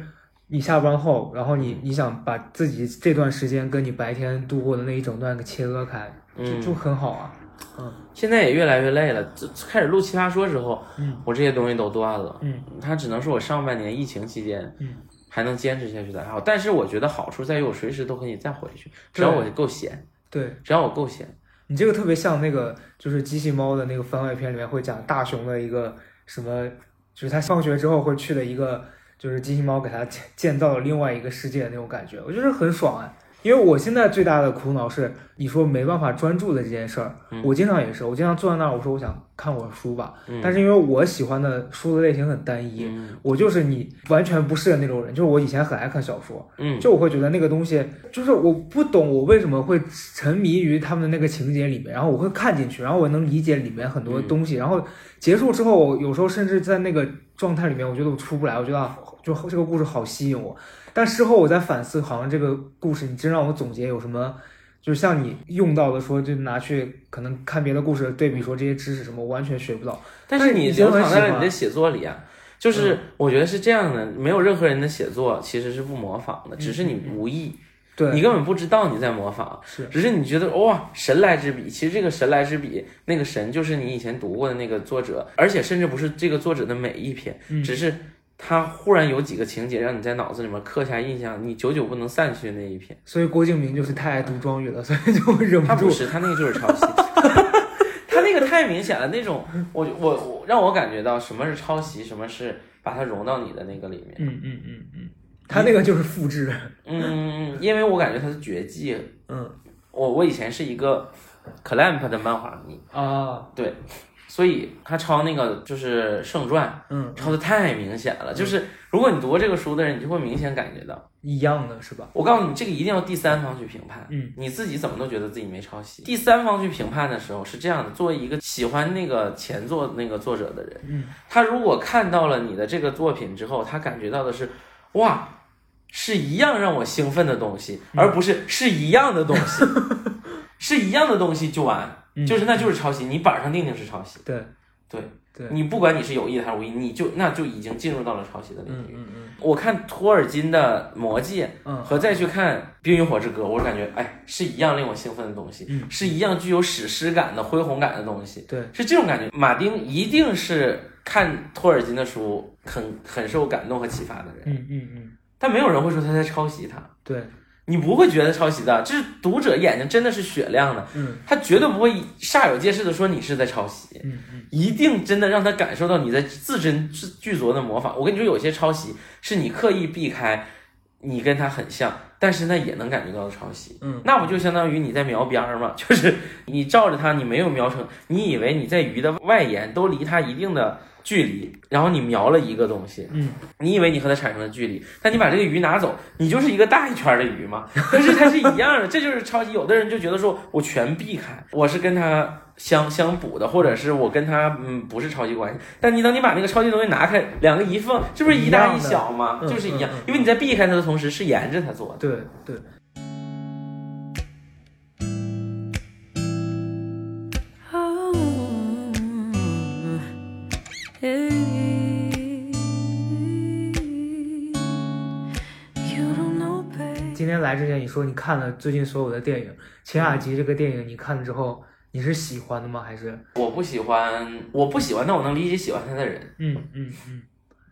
你下班后，然后你你想把自己这段时间跟你白天度过的那一整段给切割开，就嗯就很好啊。嗯现在也越来越累了。这开始录奇葩说之后，嗯我这些东西都断了。嗯它只能是我上半年疫情期间，嗯，还能坚持下去的爱好。但是我觉得好处在于我随时都可以再回去，只要我够闲，对只要我够闲。你这个特别像那个就是机器猫的那个番外篇里面会讲大雄的一个什么，就是他放学之后会去的一个，就是机器猫给他建建造了另外一个世界的那种感觉，我觉得很爽啊。因为我现在最大的苦恼是，你说没办法专注的这件事儿，嗯我经常也是，我经常坐在那儿，我说我想看会儿书吧，嗯但是因为我喜欢的书的类型很单一，嗯我就是你完全不是的那种人，就是我以前很爱看小说，嗯，就我会觉得那个东西，就是我不懂我为什么会沉迷于他们的那个情节里面，然后我会看进去，然后我能理解里面很多东西，然后结束之后，我有时候甚至在那个状态里面，我觉得我出不来，我觉得啊，就这个故事好吸引我，但事后我在反思，好像这个故事你真让我总结有什么。就是像你用到的说，就拿去可能看别的故事对比说这些知识什么，我完全学不到。但是你流淌在了你的写作里啊。就是我觉得是这样的，没有任何人的写作其实是不模仿的，只是你无意，对，你根本不知道你在模仿，是只是你觉得哇神来之笔。其实这个神来之笔，那个神就是你以前读过的那个作者，而且甚至不是这个作者的每一篇，嗯只是他忽然有几个情节让你在脑子里面刻下印象，你久久不能散去的那一篇。所以郭敬明就是太爱读庄语了，所以就忍不住。他不是，他那个就是抄袭，他那个太明显了，那种我我我让我感觉到什么是抄袭，什么是把它融到你的那个里面。嗯嗯嗯嗯，他那个就是复制。嗯，因为我感觉他是绝技。嗯我我以前是一个 clamp 的漫画迷，啊，对，所以他抄那个就是圣传，嗯，抄的太明显了。就是如果你读过这个书的人，你就会明显感觉到。一样的是吧？我告诉你，这个一定要第三方去评判。嗯，你自己怎么都觉得自己没抄袭。第三方去评判的时候是这样的：作为一个喜欢那个前作那个作者的人，嗯，他如果看到了你的这个作品之后，他感觉到的是，哇，是一样让我兴奋的东西，嗯而不是是一样的东西，是一样的东西就完，嗯。就是那就是抄袭，你板上钉钉是抄袭。对。对对，你不管你是有意的还是无意，你就那就已经进入到了抄袭的领域。嗯嗯。我看托尔金的《魔戒》嗯。和再去看《冰与火之歌》，我感觉哎是一样令我兴奋的东西，嗯是一样具有史诗感的恢宏感的东西，对，是这种感觉。马丁一定是看托尔金的书很很受感动和启发的人，嗯嗯嗯，但没有人会说他在抄袭他，对，你不会觉得抄袭的，就是读者眼睛真的是雪亮的，嗯他绝对不会煞有介事的说你是在抄袭。嗯嗯一定真的让他感受到你在字斟句酌的模仿。我跟你说，有些抄袭是你刻意避开，你跟他很像，但是那也能感觉到抄袭。嗯，那不就相当于你在描边儿吗？就是你照着他，你没有描成，你以为你在鱼的外沿都离它一定的距离，然后你瞄了一个东西，嗯，你以为你和它产生了距离，但你把这个鱼拿走，你就是一个大一圈的鱼嘛。但是它是一样的，这就是超级。有的人就觉得说我全避开，我是跟它相相补的，或者是我跟它嗯不是超级关系。但你等你把那个超级东西拿开，两个一放，这不是一大一小吗？就是一样因为你在避开它的同时是沿着它做的。对对今天来之前你说你看了最近所有的电影，《秦雅集》这个电影你看了之后，你是喜欢的吗？还是我不喜欢，我不喜欢，但我能理解喜欢他的人。嗯嗯嗯，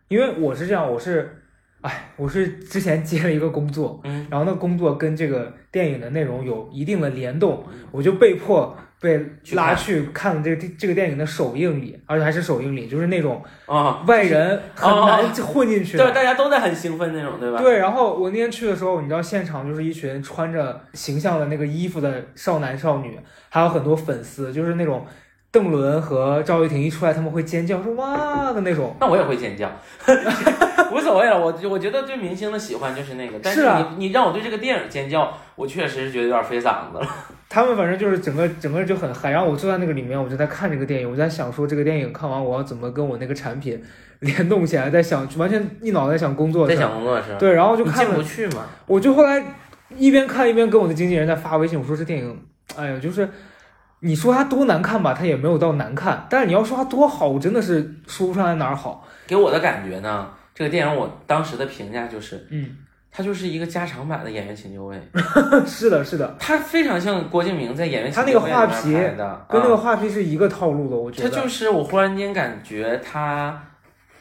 因为我是这样，我是，哎，我是之前接了一个工作，嗯，然后那工作跟这个电影的内容有一定的联动，我就被迫被拉去看了这个这个电影的首映礼，而且还是首映礼，就是那种啊，外人很难混进去对，的。大家都在很兴奋那种，对吧？对，然后我那天去的时候，你知道现场就是一群穿着形象的那个衣服的少男少女，还有很多粉丝，就是那种邓伦和赵又廷一出来，他们会尖叫说哇的那种。那我也会尖叫，无所谓了。我我觉得对明星的喜欢就是那个，但是你、你让我对这个电影尖叫，我确实是觉得有点费嗓子了。他们反正就是整个整个人就很嗨，然后我坐在那个里面，我就在看这个电影，我在想说这个电影看完我要怎么跟我那个产品联动起来，在想完全一脑袋想工作在想工作是，对，然后就看进不去嘛？我就后来一边看一边跟我的经纪人在发微信，我说这电影，哎呀，就是你说它多难看吧，它也没有到难看，但是你要说它多好，我真的是说不上来哪儿好。给我的感觉呢，这个电影我当时的评价就是，嗯，它就是一个加长版的《演员请就位 》，是的，是的，它非常像郭敬明在《演员请他那就位》个画皮的，跟那个啊画皮是一个套路的，我觉得。他就是我忽然间感觉他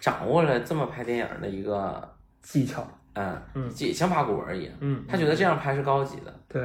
掌握了这么拍电影的一个，技巧，嗯，嗯也像八股而已。嗯，他觉得这样拍是高级的，对，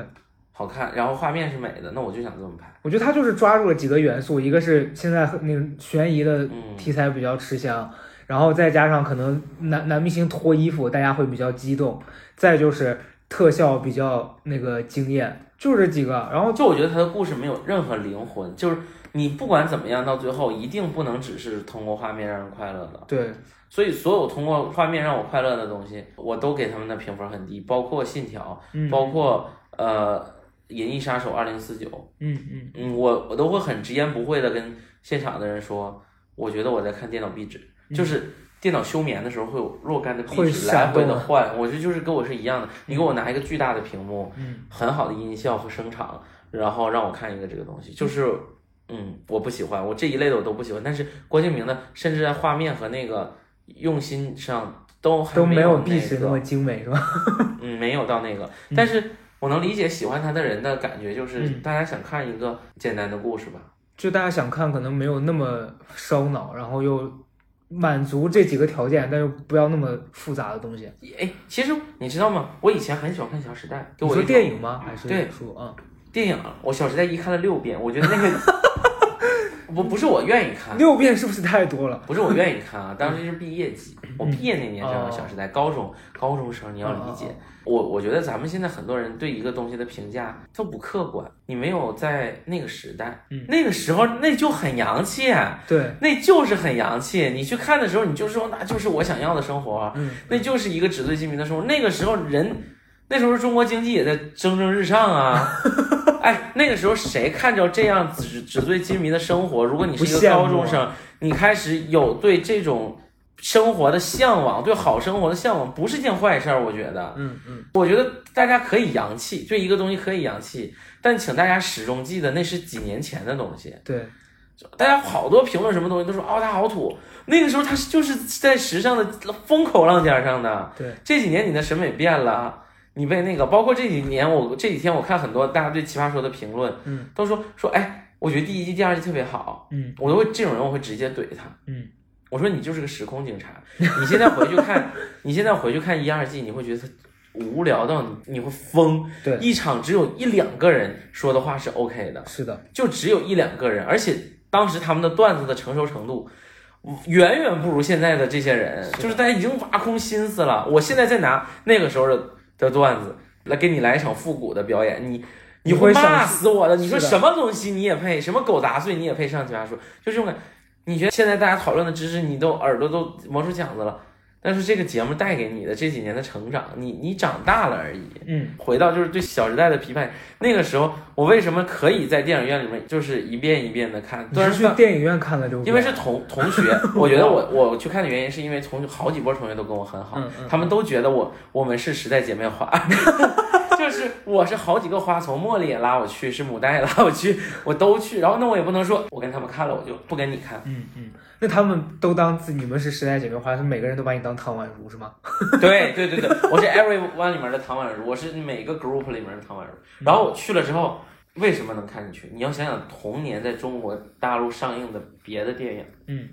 好看，然后画面是美的，那我就想这么拍。我觉得他就是抓住了几个元素，一个是现在那个悬疑的嗯，题材比较吃香，然后再加上可能男男明星脱衣服，大家会比较激动，再就是特效比较那个惊艳，就这几个。然后就我觉得他的故事没有任何灵魂，就是你不管怎么样，到最后一定不能只是通过画面让人快乐的。对，所以所有通过画面让我快乐的东西，我都给他们的评分很低，包括《信条》，嗯，包括呃《银翼杀手二零四九》。嗯嗯嗯，我我都会很直言不讳的跟现场的人说，我觉得我在看电脑壁纸，嗯就是电脑休眠的时候会有若干的壁会纸来回的换，我觉得就是跟我是一样的。你给我拿一个巨大的屏幕，嗯，很好的音效和声场，然后让我看一个这个东西，就是，嗯，我不喜欢，我这一类的我都不喜欢。但是郭敬明的，甚至在画面和那个用心上都还都没有壁纸那个那么精美是吧？嗯，没有到那个，但是我能理解喜欢他的人的感觉，就是嗯大家想看一个简单的故事吧。就大家想看，可能没有那么烧脑，然后又满足这几个条件，但又不要那么复杂的东西。哎，其实你知道吗？我以前很喜欢看《小时代》，给你说我一种电影吗？还是对书啊？电影，我《小时代》一看了六遍，我觉得那个 不不是我愿意看，六遍是不是太多了？不是我愿意看啊，当时是毕业季，我毕业那年正好哦《小时代》，高中高中生你要理解。我我觉得咱们现在很多人对一个东西的评价都不客观，你没有在那个时代，嗯那个时候那就很洋气，对，那就是很洋气。你去看的时候，你就说那就是我想要的生活，嗯，那就是一个纸醉金迷的生活。那个时候人，那时候中国经济也在蒸蒸日上啊。哎，那个时候谁看着这样纸纸醉金迷的生活？如果你是一个高中生，你开始有对这种生活的向往，对好生活的向往，不是件坏事儿。我觉得，嗯嗯，我觉得大家可以洋气，对一个东西可以洋气，但请大家始终记得那是几年前的东西。对，大家好多评论什么东西都说哦，他好土。那个时候他就是在时尚的风口浪尖上的。对，这几年你的审美变了，你被那个，包括这几年我这几天我看很多大家对《奇葩说》的评论，嗯，都说说哎，我觉得第一季、第二季特别好，嗯我都会这种人我会直接怼他，嗯，我说你就是个时空警察，你现在回去看，你现在回去看一二季，你会觉得他无聊到你你会疯，对，一场只有一两个人说的话是 OK 的，是的，就只有一两个人，而且当时他们的段子的成熟程度。远远不如现在的这些人，是就是大家已经挖空心思了。我现在再拿那个时候的的段子来给你来一场复古的表演，你你你会骂死我的！你说什么东西你也配？什么狗杂碎你也配上奇葩说？就这种感你觉得现在大家讨论的知识，你都耳朵都磨出茧子了。但是这个节目带给你的这几年的成长，你你长大了而已。嗯，回到就是对《小时代》的批判，那个时候我为什么可以在电影院里面就是一遍一遍的看？你是去电影院看了就，因为是同同学，我觉得我我去看的原因是因为同好几波同学都跟我很好，嗯嗯他们都觉得我我们是时代姐妹花，就是我是好几个花，丛茉莉也拉我去，是牡丹也拉我去，我都去，然后那我也不能说我跟他们看了我就不跟你看，嗯嗯，那他们都当自你们是时代姐妹花，是每个人都把你当唐宛如是吗？对对对对，我是 Everyone 里面的唐宛如，我是每个 group 里面的唐宛如。然后我去了之后，为什么能看进去？你要想想同年在中国大陆上映的别的电影，嗯，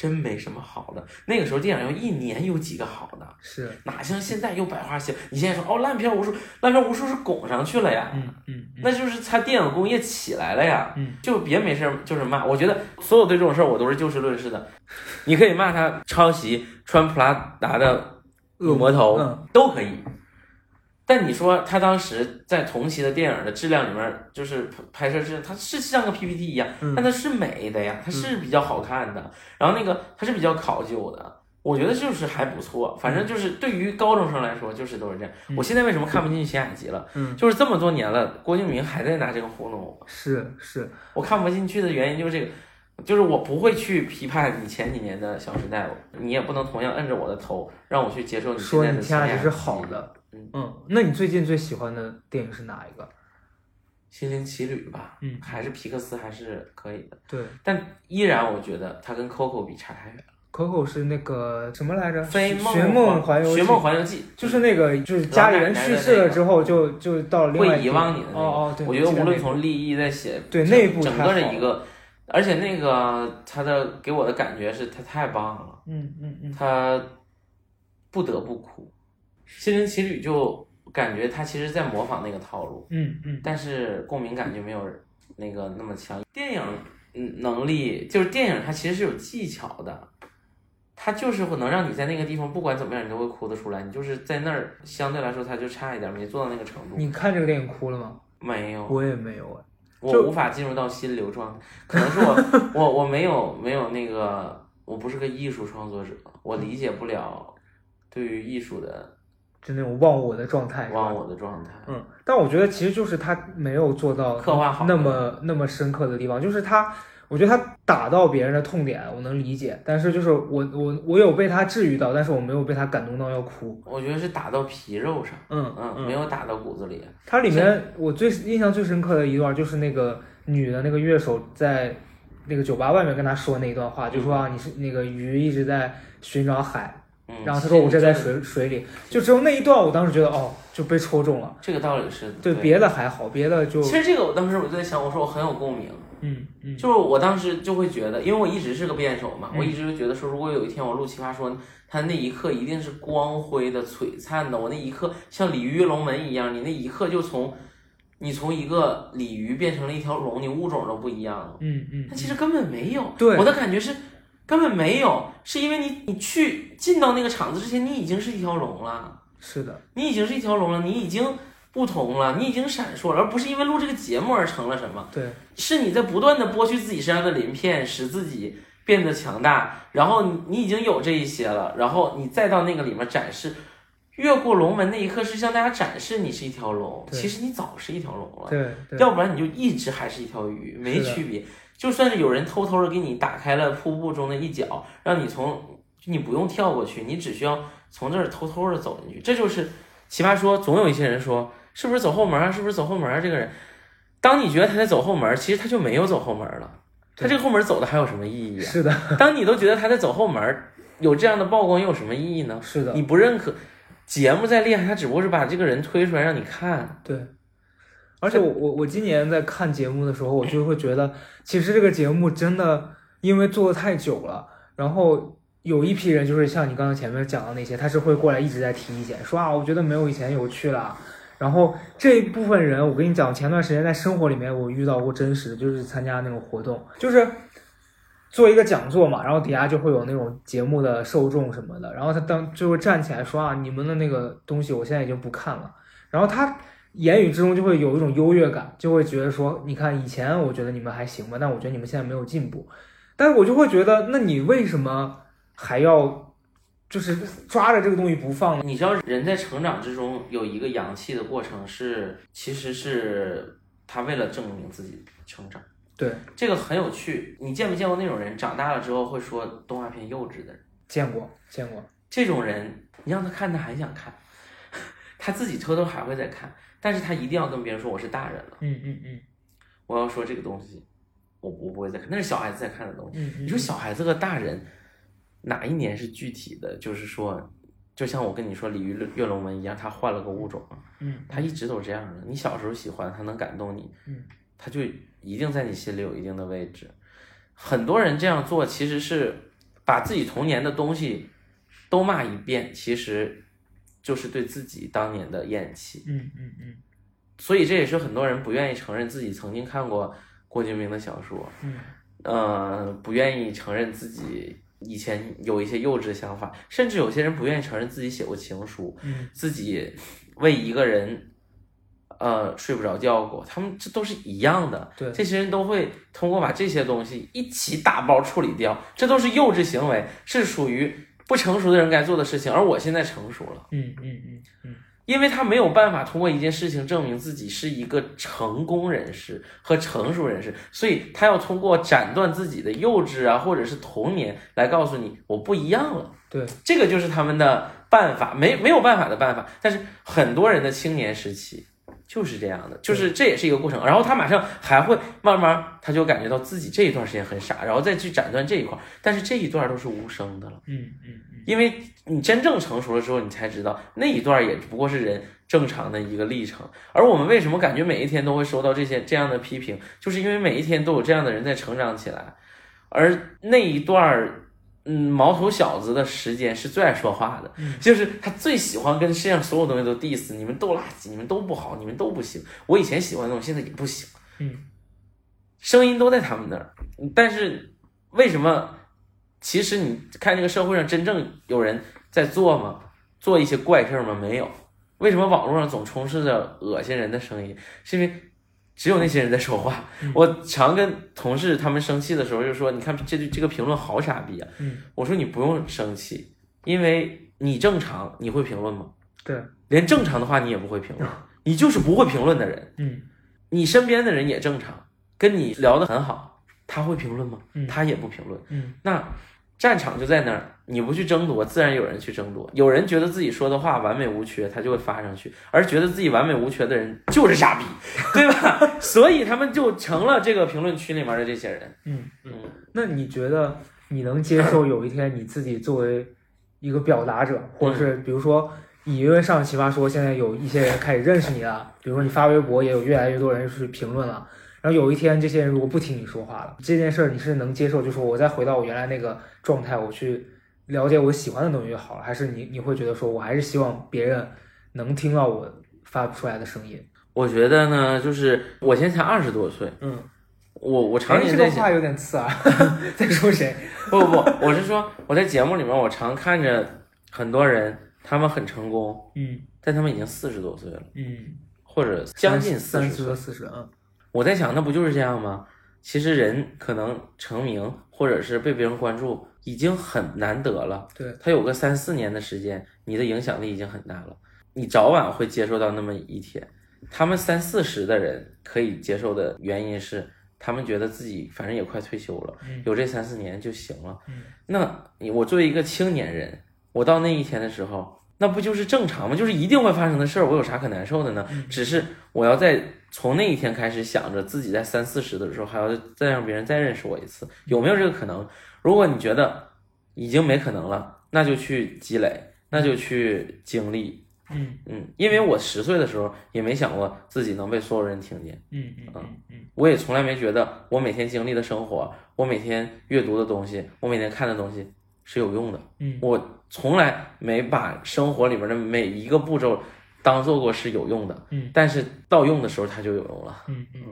真没什么好的。那个时候电影要一年有几个好的，是，哪像现在又百花齐放。你现在说哦烂片无数，烂片无数是拱上去了呀，嗯嗯嗯那就是他电影工业起来了呀。嗯，就别没事就是骂。我觉得所有对这种事儿我都是就事论事的。你可以骂他抄袭穿普拉达的恶魔头、嗯都可以，但你说他当时在同期的电影的质量里面，就是拍摄质量，它是像个 PPT 一样，嗯但它是美的呀，它是比较好看的，然后那个它是比较考究的。我觉得就是还不错，反正就是对于高中生来说，就是都是这样。嗯我现在为什么看不进去秦雅集了？嗯，就是这么多年了，郭敬明还在拿这个糊弄我。是是，我看不进去的原因就是这个，就是我不会去批判你前几年的《小时代》，你也不能同样摁着我的头让我去接受你现在的你天下情集是好。的，嗯嗯，那你最近最喜欢的电影是哪一个？心灵奇旅吧，嗯还是皮克斯还是可以的，对但依然我觉得它跟 Coco 比差太远了。，Coco 是那个什么来着？飞梦寻梦环游记寻梦环游记就是那个，就是家里人去世了之后就，就到另外会遗忘你的那个。哦哦，对，我觉得无论从立意在写，对内部整个的一个，而且那个他的给我的感觉是他太棒了。嗯嗯嗯，他不得不哭。心灵奇旅就感觉他其实在模仿那个套路，嗯嗯但是共鸣感就没有那个那么强。电影嗯能力就是电影它其实是有技巧的，它就是会能让你在那个地方不管怎么样你都会哭得出来。你就是在那儿相对来说它就差一点，没做到那个程度。你看这个电影哭了吗？没有，我也没有哎。我无法进入到心流状态，可能是我我我没有没有那个，我不是个艺术创作者，我理解不了对于艺术的就那种忘我的状态，忘我的状态。嗯，但我觉得其实就是他没有做到刻画好那么那么深刻的地方，就是他，我觉得他打到别人的痛点，我能理解，但是就是我我我有被他治愈到，但是我没有被他感动到要哭。我觉得是打到皮肉上，嗯嗯，没有打到骨子里。它里面我最印象最深刻的一段就是那个女的那个乐手在那个酒吧外面跟他说那一段话，就说啊你是那个鱼一直在寻找海，嗯，然后他说我这在水水里，就只有那一段我当时觉得哦就被戳中了。这个道理是对，别的还好，别的就其实这个我当时我就在想，我说我很有共鸣，嗯嗯就是我当时就会觉得，因为我一直是个辩手嘛，嗯我一直就觉得说，如果有一天我录奇葩说，他那一刻一定是光辉的、璀璨的，我那一刻像鲤鱼跃龙门一样，你那一刻就从你从一个鲤鱼变成了一条龙，你物种都不一样了。嗯嗯但其实根本没有，对我的感觉是根本没有，是因为你你去进到那个场子之前，你已经是一条龙了，是的，你已经是一条龙了，你已经不同了，你已经闪烁了，而不是因为录这个节目而成了什么。对，是你在不断的剥去自己身上的鳞片，使自己变得强大，然后你你已经有这一些了，然后你再到那个里面展示，越过龙门那一刻是向大家展示你是一条龙，其实你早是一条龙了，对。对，要不然你就一直还是一条鱼，没区别。就算是有人偷偷的给你打开了瀑布中的一角，让你从你不用跳过去，你只需要从这儿偷偷的走进去，这就是奇葩说。总有一些人说，是不是走后门啊？是不是走后门啊？这个人，当你觉得他在走后门，其实他就没有走后门了。他这个后门走的还有什么意义啊？是的，当你都觉得他在走后门，有这样的曝光又有什么意义呢？是的，你不认可，节目再厉害，他只不过是把这个人推出来让你看。对，而且我我我今年在看节目的时候，我就会觉得，其实这个节目真的因为做的太久了，然后有一批人就是像你刚才前面讲的那些，他是会过来一直在提意见，说啊，我觉得没有以前有趣了。然后这一部分人，我跟你讲，前段时间在生活里面我遇到过真实的，就是参加那种活动，就是做一个讲座嘛，然后底下就会有那种节目的受众什么的，然后他当就会站起来说啊，你们的那个东西我现在已经不看了，然后他言语之中就会有一种优越感，就会觉得说，你看以前我觉得你们还行吧，但我觉得你们现在没有进步，但是我就会觉得，那你为什么还要就是抓着这个东西不放呢？你知道人在成长之中有一个扬气的过程是，其实是他为了证明自己成长。对，这个很有趣。你见没见过那种人，长大了之后会说动画片幼稚的人？见过见过，这种人，你让他看，他还想看，他自己偷偷还会再看，但是他一定要跟别人说我是大人了，嗯嗯嗯我要说这个东西，我我不会再看，那是小孩子在看的东西。嗯嗯，你说小孩子和大人哪一年是具体的？就是说，就像我跟你说鲤鱼跃龙门一样，他换了个物种，嗯他一直都这样的。你小时候喜欢他，能感动你，嗯，他就一定在你心里有一定的位置。很多人这样做其实是把自己童年的东西都骂一遍，其实就是对自己当年的厌弃。嗯嗯嗯所以这也是很多人不愿意承认自己曾经看过郭敬明的小说，嗯呃，不愿意承认自己以前有一些幼稚的想法，甚至有些人不愿意承认自己写过情书，嗯自己为一个人，呃，睡不着觉过，他们这都是一样的。对这些人都会通过把这些东西一起打包处理掉，这都是幼稚行为，是属于不成熟的人该做的事情。而我现在成熟了。嗯嗯嗯嗯因为他没有办法通过一件事情证明自己是一个成功人士和成熟人士，所以他要通过斩断自己的幼稚啊，或者是童年来告诉你我不一样了。对，这个就是他们的办法，没没有办法的办法。但是很多人的青年时期就是这样的，就是这也是一个过程。然后他马上还会慢慢，他就感觉到自己这一段时间很傻，然后再去斩断这一块儿。但是这一段都是无声的了。嗯嗯嗯因为你真正成熟了之后，你才知道那一段也不过是人正常的一个历程。而我们为什么感觉每一天都会收到这些这样的批评，就是因为每一天都有这样的人在成长起来，而那一段儿。嗯，毛头小子的时间是最爱说话的，嗯就是他最喜欢跟世界上所有东西都 diss，你们都垃圾，你们都不好，你们都不行。我以前喜欢的东西，现在也不行。嗯声音都在他们那儿，但是为什么？其实你看这个社会上真正有人在做吗？做一些怪事儿吗？没有。为什么网络上总充斥着恶心人的声音？是因为只有那些人在说话。我常跟同事他们生气的时候就说：“你看这这个评论好傻逼啊！”嗯，我说你不用生气，因为你正常，你会评论吗？对，连正常的话你也不会评论，你就是不会评论的人。嗯你身边的人也正常，跟你聊得很好，他会评论吗？嗯他也不评论。嗯那战场就在那儿，你不去争夺，自然有人去争夺。有人觉得自己说的话完美无缺，他就会发上去；而觉得自己完美无缺的人就是傻逼，对吧？所以他们就成了这个评论区里面的这些人。嗯嗯，那你觉得你能接受有一天你自己作为一个表达者，或者是比如说你因为上奇葩说，现在有一些人开始认识你了，比如说你发微博也有越来越多人去评论了。然后有一天，这些人如果不听你说话了，这件事儿你是能接受？就说我再回到我原来那个状态，我去了解我喜欢的东西就好了，还是你你会觉得说我还是希望别人能听到我发出来的声音？我觉得呢，就是我现在才二十多岁，嗯，我我常哎，年在想，这个话有点刺耳，在说谁？不不不，我是说我在节目里面，我常看着很多人，他们很成功，嗯但他们已经四十多岁了，嗯，或者将近四三十岁。十和四十，嗯我在想，那不就是这样吗？其实人可能成名或者是被别人关注，已经很难得了。对，他有个三四年的时间，你的影响力已经很大了，你早晚会接受到那么一天。他们三四十的人可以接受的原因是，他们觉得自己反正也快退休了，嗯有这三四年就行了。嗯那你我作为一个青年人，我到那一天的时候，那不就是正常吗？就是一定会发生的事儿，我有啥可难受的呢？嗯只是我要在从那一天开始想着自己在三四十的时候还要再让别人再认识我一次，有没有这个可能？如果你觉得已经没可能了，那就去积累，那就去经历。嗯嗯，因为我十岁的时候也没想过自己能被所有人听见，嗯嗯嗯嗯我也从来没觉得我每天经历的生活，我每天阅读的东西，我每天看的东西是有用的。嗯我从来没把生活里面的每一个步骤当做过是有用的，嗯但是到用的时候它就有用了。嗯嗯。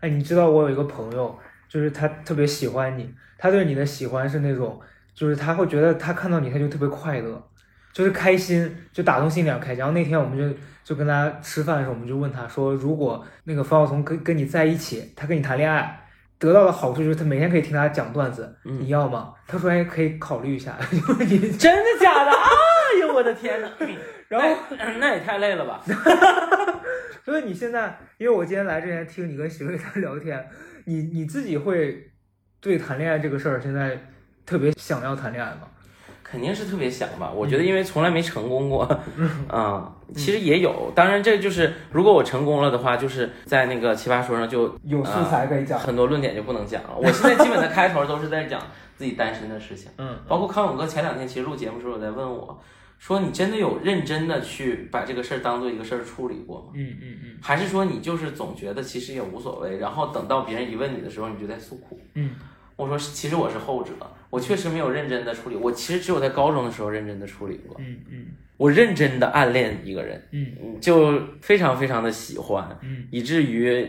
哎，你知道我有一个朋友，就是他特别喜欢你，他对你的喜欢是那种，就是他会觉得他看到你他就特别快乐，就是开心，就打从心里要开心。然后那天我们就就跟他吃饭的时候，我们就问他说，如果那个方晓彤跟跟你在一起，他跟你谈恋爱。得到的好处就是他每天可以听他讲段子，嗯你要吗？他说哎，可以考虑一下。你 真的假的？哎呦我的天哪！然后那那也太累了吧？所以你现在，因为我今天来之前听你跟邢瑞他聊天，你你自己会对谈恋爱这个事儿现在特别想要谈恋爱吗？肯定是特别想吧。我觉得因为从来没成功过，啊、其实也有。当然这就是如果我成功了的话，就是在那个奇葩说上就有素材可以讲。很多论点就不能讲了。我现在基本的开头都是在讲自己单身的事情。嗯包括康永哥前两天其实录节目的时候有在问我，说你真的有认真的去把这个事儿当做一个事儿处理过吗？嗯嗯嗯还是说你就是总觉得其实也无所谓，然后等到别人一问你的时候，你就在诉苦？嗯我说其实我是后者，我确实没有认真的处理，我其实只有在高中的时候认真的处理过。嗯嗯我认真的暗恋一个人，嗯嗯，就非常非常的喜欢，嗯以至于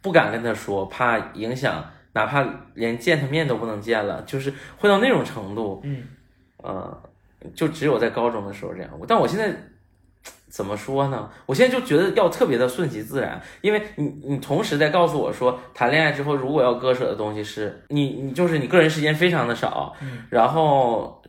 不敢跟他说，怕影响，哪怕连见他面都不能见了，就是会到那种程度。嗯呃，就只有在高中的时候这样。但我现在怎么说呢？我现在就觉得要特别的顺其自然，因为你你同时在告诉我说，谈恋爱之后如果要割舍的东西是你你就是你个人时间非常的少，嗯然后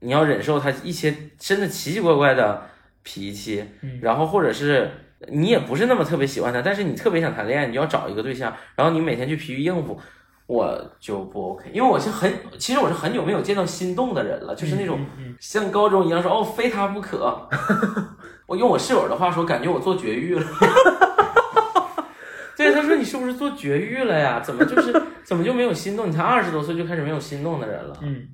你要忍受他一些真的奇奇怪怪的脾气，嗯然后或者是。你也不是那么特别喜欢他，但是你特别想谈恋爱，你就要找一个对象，然后你每天去疲于应付，我就不 OK，因为我是很，其实我是很久没有见到心动的人了，就是那种嗯像高中一样说哦非他不可。我用我室友的话说，感觉我做绝育了。对，他说你是不是做绝育了呀？怎么就是怎么就没有心动？你才二十多岁就开始没有心动的人了？嗯。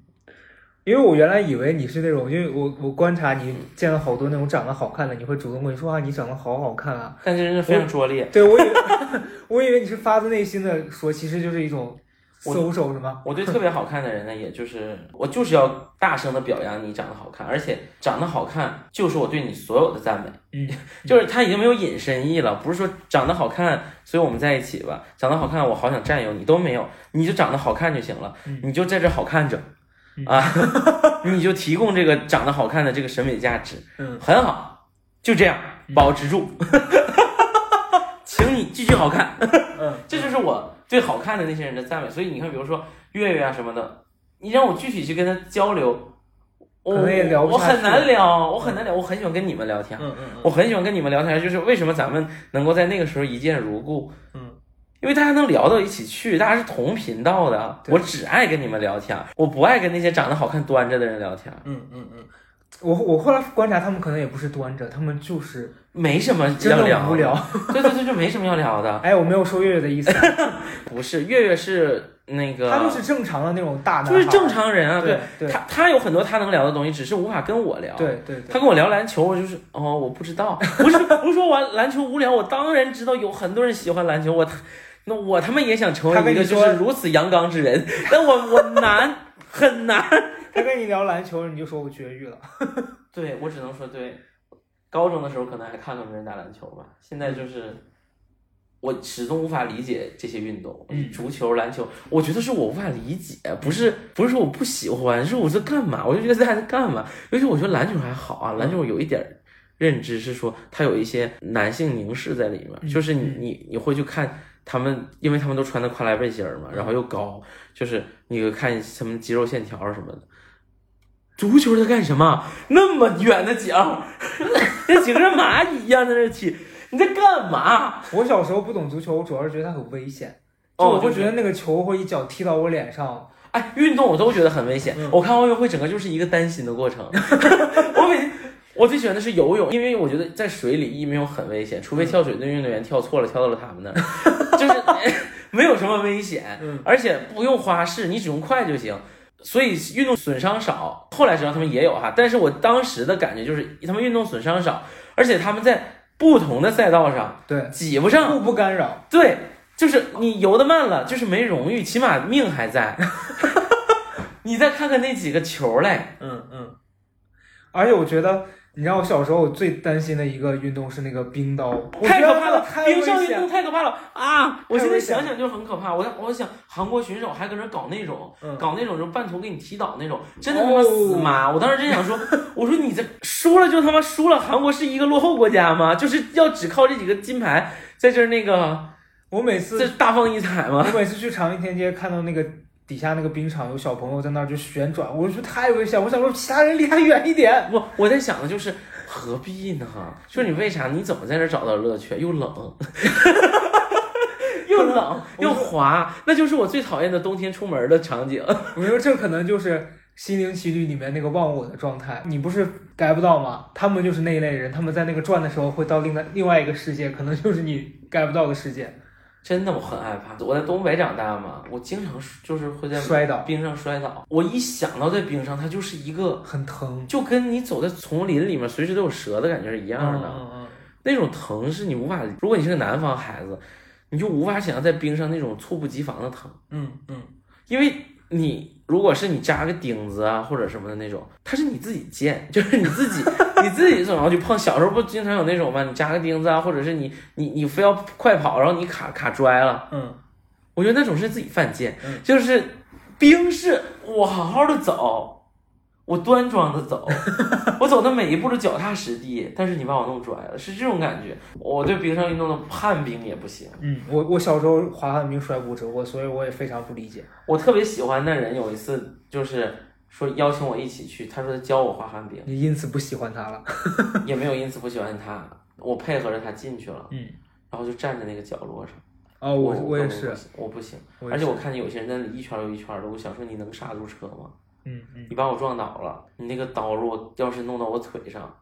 因为我原来以为你是那种，因为我我观察你见了好多那种长得好看的，你会主动跟你说啊，你长得好好看啊。但这人是非常拙劣。对我以为 我以为你是发自内心的说，其实就是一种我？我对特别好看的人呢，也就是我就是要大声的表扬你长得好看，而且长得好看就是我对你所有的赞美。嗯，就是他已经没有引申义了，不是说长得好看，所以我们在一起吧。长得好看，我好想占有你都没有，你就长得好看就行了，嗯你就在这好看着，啊，你就提供这个长得好看的这个审美价值，嗯，很好，就这样保持住，请你继续好看，嗯，这就是我对好看的那些人的赞美。所以你看，比如说月月啊什么的，你让我具体去跟他交流，我也聊不我很难聊，我很难聊，我很喜欢跟你们聊天。嗯嗯我很喜欢跟你们聊天，就是为什么咱们能够在那个时候一见如故，嗯，因为大家能聊到一起去，大家是同频道的。我只爱跟你们聊天，我不爱跟那些长得好看端着的人聊天，嗯嗯嗯，我我后来观察他们可能也不是端着，他们就是没什么真的无聊。的。对对对，就没什么要聊的。哎，我没有说月月的意思，不是，月月是那个，他就是正常的那种大就是正常人啊。对对他他有很多他能聊的东西，只是无法跟我聊。。对对对他跟我聊篮球，我就是哦，我不知道，不是不是说玩篮球无聊，我当然知道有很多人喜欢篮球，我那我他妈也想成为一个就是如此阳刚之人，但我我难很难，他跟你聊篮球，你就说我绝育了。对我只能说对，高中的时候可能还看看别人打篮球吧，现在就是。我始终无法理解这些运动，嗯足球、篮球，我觉得是我无法理解，不是不是说我不喜欢，是我在干嘛？我就觉得在在干嘛？尤其我觉得篮球还好啊，篮球有一点儿认知是说它有一些男性凝视在里面，嗯就是你你你会去看他们，因为他们都穿的跨栏背心儿嘛，然后又高，就是你会看什么肌肉线条什么的。足球在干什么？那么远的脚，那几个人蚂蚁一样在那踢，你在干嘛？我小时候不懂足球，我主要是觉得它很危险，就我会觉得那个球会一脚踢到我脸上。哎，运动我都觉得很危险。嗯我看奥运会整个就是一个担心的过程。我每我最喜欢的是游泳，因为我觉得在水里一没有很危险，除非跳水的运动员跳错了，跳到了他们那儿，就是哎 没有什么危险，嗯而且不用花式，你只用快就行。所以运动损伤少，后来知道他们也有哈，但是我当时的感觉就是他们运动损伤少，而且他们在不同的赛道上对，挤不上，互不干扰。对，就是你游的慢了，就是没荣誉，起码命还在。你再看看那几个球嘞，嗯嗯。而且我觉得，你知道我小时候我最担心的一个运动是那个冰刀，太可怕了！冰上运动。太可怕了啊！我现在想想就很可怕。我我想韩国选手还搁那搞那种，嗯搞那种就半途给你踢倒那种，真的他妈死哦妈！我当时真想说，我说你这输了就他妈输了，韩国是一个落后国家吗？就是要只靠这几个金牌在这儿那个我每次这大放异彩吗？我每次去长安天街看到那个底下那个冰场有小朋友在那儿就旋转，我就觉得太危险。我想说其他人离他远一点。我我在想的就是何必呢？就是你为啥？你怎么在这儿找到乐趣？又冷，又冷又滑，那就是我最讨厌的冬天出门的场景。我说这可能就是《心灵奇旅》里面那个忘我的状态。你不是 get 不到吗？他们就是那一类人，他们在那个转的时候会到另外另外一个世界，可能就是你 get 不到的世界。真的，我很害怕。我在东北长大嘛，我经常就是会在摔倒冰上摔倒。我一想到在冰上，它就是一个，很疼，就跟你走在丛林里面随时都有蛇的感觉是一样的。嗯嗯那种疼是你无法，如果你是个南方孩子，你就无法想象在冰上那种猝不及防的疼。嗯嗯因为你如果是你扎个钉子啊或者什么的那种，它是你自己贱，就是你自己你自己总要去碰。小时候不经常有那种吗？你扎个钉子啊，或者是你你你非要快跑，然后你卡卡摔了，嗯我觉得那种是自己犯贱。嗯就是冰是我好好的走。我端庄的走，我走的每一步都脚踏实地，但是你把我弄拽了，是这种感觉。我对冰上运动的旱冰也不行。嗯，我我小时候滑旱冰摔骨折过，所以我也非常不理解。我特别喜欢的人有一次就是说邀请我一起去，他说他教我滑旱冰，你因此不喜欢他了。也没有因此不喜欢他，我配合着他进去了，嗯，然后就站在那个角落上。哦，我我我也是我不行。而且我看见有些人在那里一圈又一圈的，我想说你能刹住车吗？嗯嗯，你把我撞倒了，你那个刀如果要是弄到我腿上，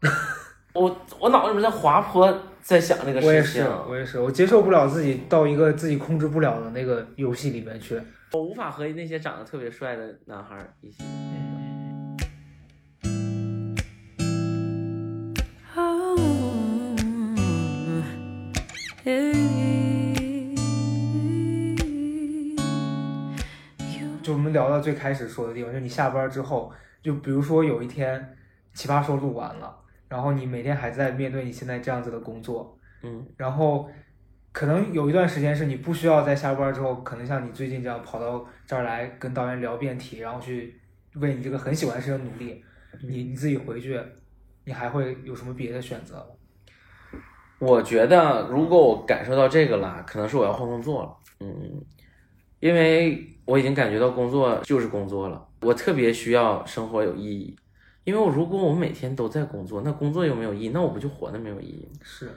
我我脑子里面在滑坡，在想这个我也事情是，，我也是，我接受不了自己到一个自己控制不了的那个游戏里面去。我无法和那些长得特别帅的男孩儿一起。们聊到最开始说的地方，就你下班之后，就比如说有一天奇葩说录完了，然后你每天还在面对你现在这样子的工作，嗯，然后可能有一段时间是你不需要在下班之后，可能像你最近这样跑到这儿来跟导演聊辩题，然后去为你这个很喜欢的事情努力，你你自己回去，你还会有什么别的选择？我觉得如果我感受到这个了，可能是我要换工作了。嗯，因为我已经感觉到工作就是工作了，我特别需要生活有意义。因为我如果我每天都在工作，那工作又没有意义，那我不就活的没有意义吗？是，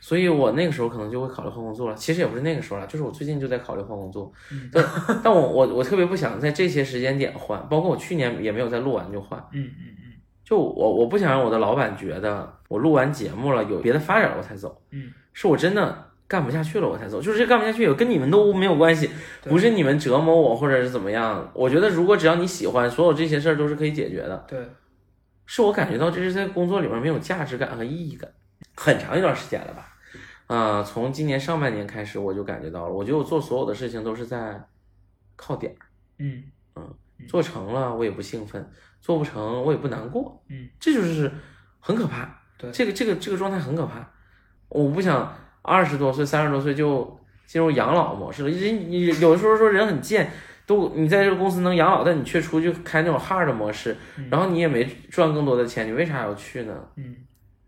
所以我那个时候可能就会考虑换工作了。其实也不是那个时候了，就是我最近就在考虑换工作。嗯但但我我我特别不想在这些时间点换，包括我去年也没有在录完就换。嗯嗯嗯就我我不想让我的老板觉得我录完节目了有别的发展了我才走，嗯，是我真的干不下去了我才走，就是这干不下去也跟你们都没有关系，不是你们折磨我或者是怎么样。我觉得如果只要你喜欢，所有这些事儿都是可以解决的。对，是我感觉到这是在工作里面没有价值感和意义感，很长一段时间了吧。啊、从今年上半年开始，我就感觉到了，我觉得我做所有的事情都是在靠点儿，嗯做成了我也不兴奋，做不成我也不难过，嗯，这就是很可怕。对这个这个这个状态很可怕。我不想二十多岁、三十多岁就进入养老模式了。人你有的时候说人很贱，都你在这个公司能养老，但你却出去开那种 hard 模式，然后你也没赚更多的钱，你为啥要去呢？嗯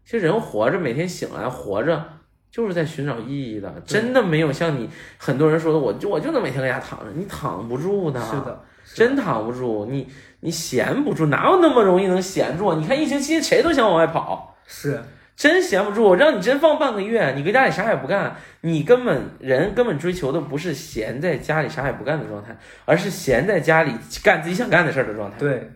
其实人活着，每天醒来活着，就是在寻找意义的。真的没有像你很多人说的，我就我就能每天搁家躺着，你躺不住的。是的，真躺不住，你你闲不住，哪有那么容易能闲住啊？你看疫情期间谁都想往外跑，是真闲不住。我让你真放半个月，你搁家里啥也不干，你根本人根本追求的不是闲在家里啥也不干的状态，而是闲在家里干自己想干的事儿的状态。，对，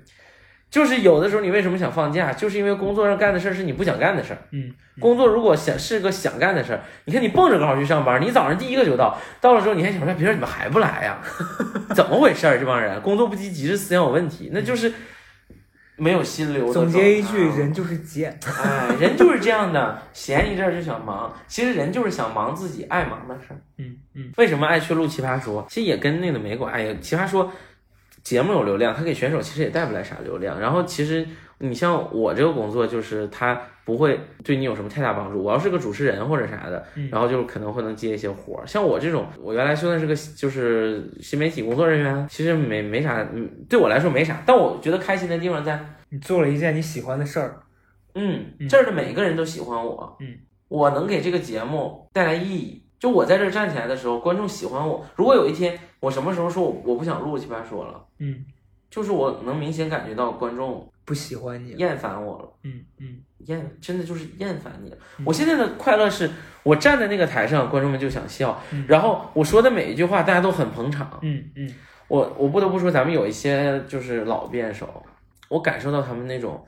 就是有的时候你为什么想放假，就是因为工作上干的事儿是你不想干的事儿。嗯，工作如果想是个想干的事儿，你看你蹦着高去上班，你早上第一个就到，到了之后你还想说别人怎么还不来呀？怎么回事儿？这帮人工作不积极是思想有问题，那就是没有心流的。总结一句，人就是贱。哎，人就是这样的，闲一阵儿就想忙，其实人就是想忙自己爱忙的事儿。嗯嗯为什么爱去录奇葩说？其实也跟那个没关。哎呀，奇葩说节目有流量，他给选手其实也带不来啥流量。然后其实你像我这个工作，就是他不会对你有什么太大帮助。我要是个主持人或者啥的，嗯然后就可能会能接一些活儿。像我这种，我原来算是个就是新媒体工作人员，其实没没啥，嗯对我来说没啥。但我觉得开心的地方在，你做了一件你喜欢的事儿。嗯，嗯这儿的每个人都喜欢我，嗯，我能给这个节目带来意义。就我在这儿站起来的时候，观众喜欢我。如果有一天我什么时候说我我不想录奇葩说了，嗯，就是我能明显感觉到观众不喜欢你了。厌烦我了，嗯嗯厌真的就是厌烦你了。我现在的快乐是我站在那个台上，观众们就想笑，嗯然后我说的每一句话大家都很捧场。嗯嗯我我不得不说，咱们有一些就是老辩手，我感受到他们那种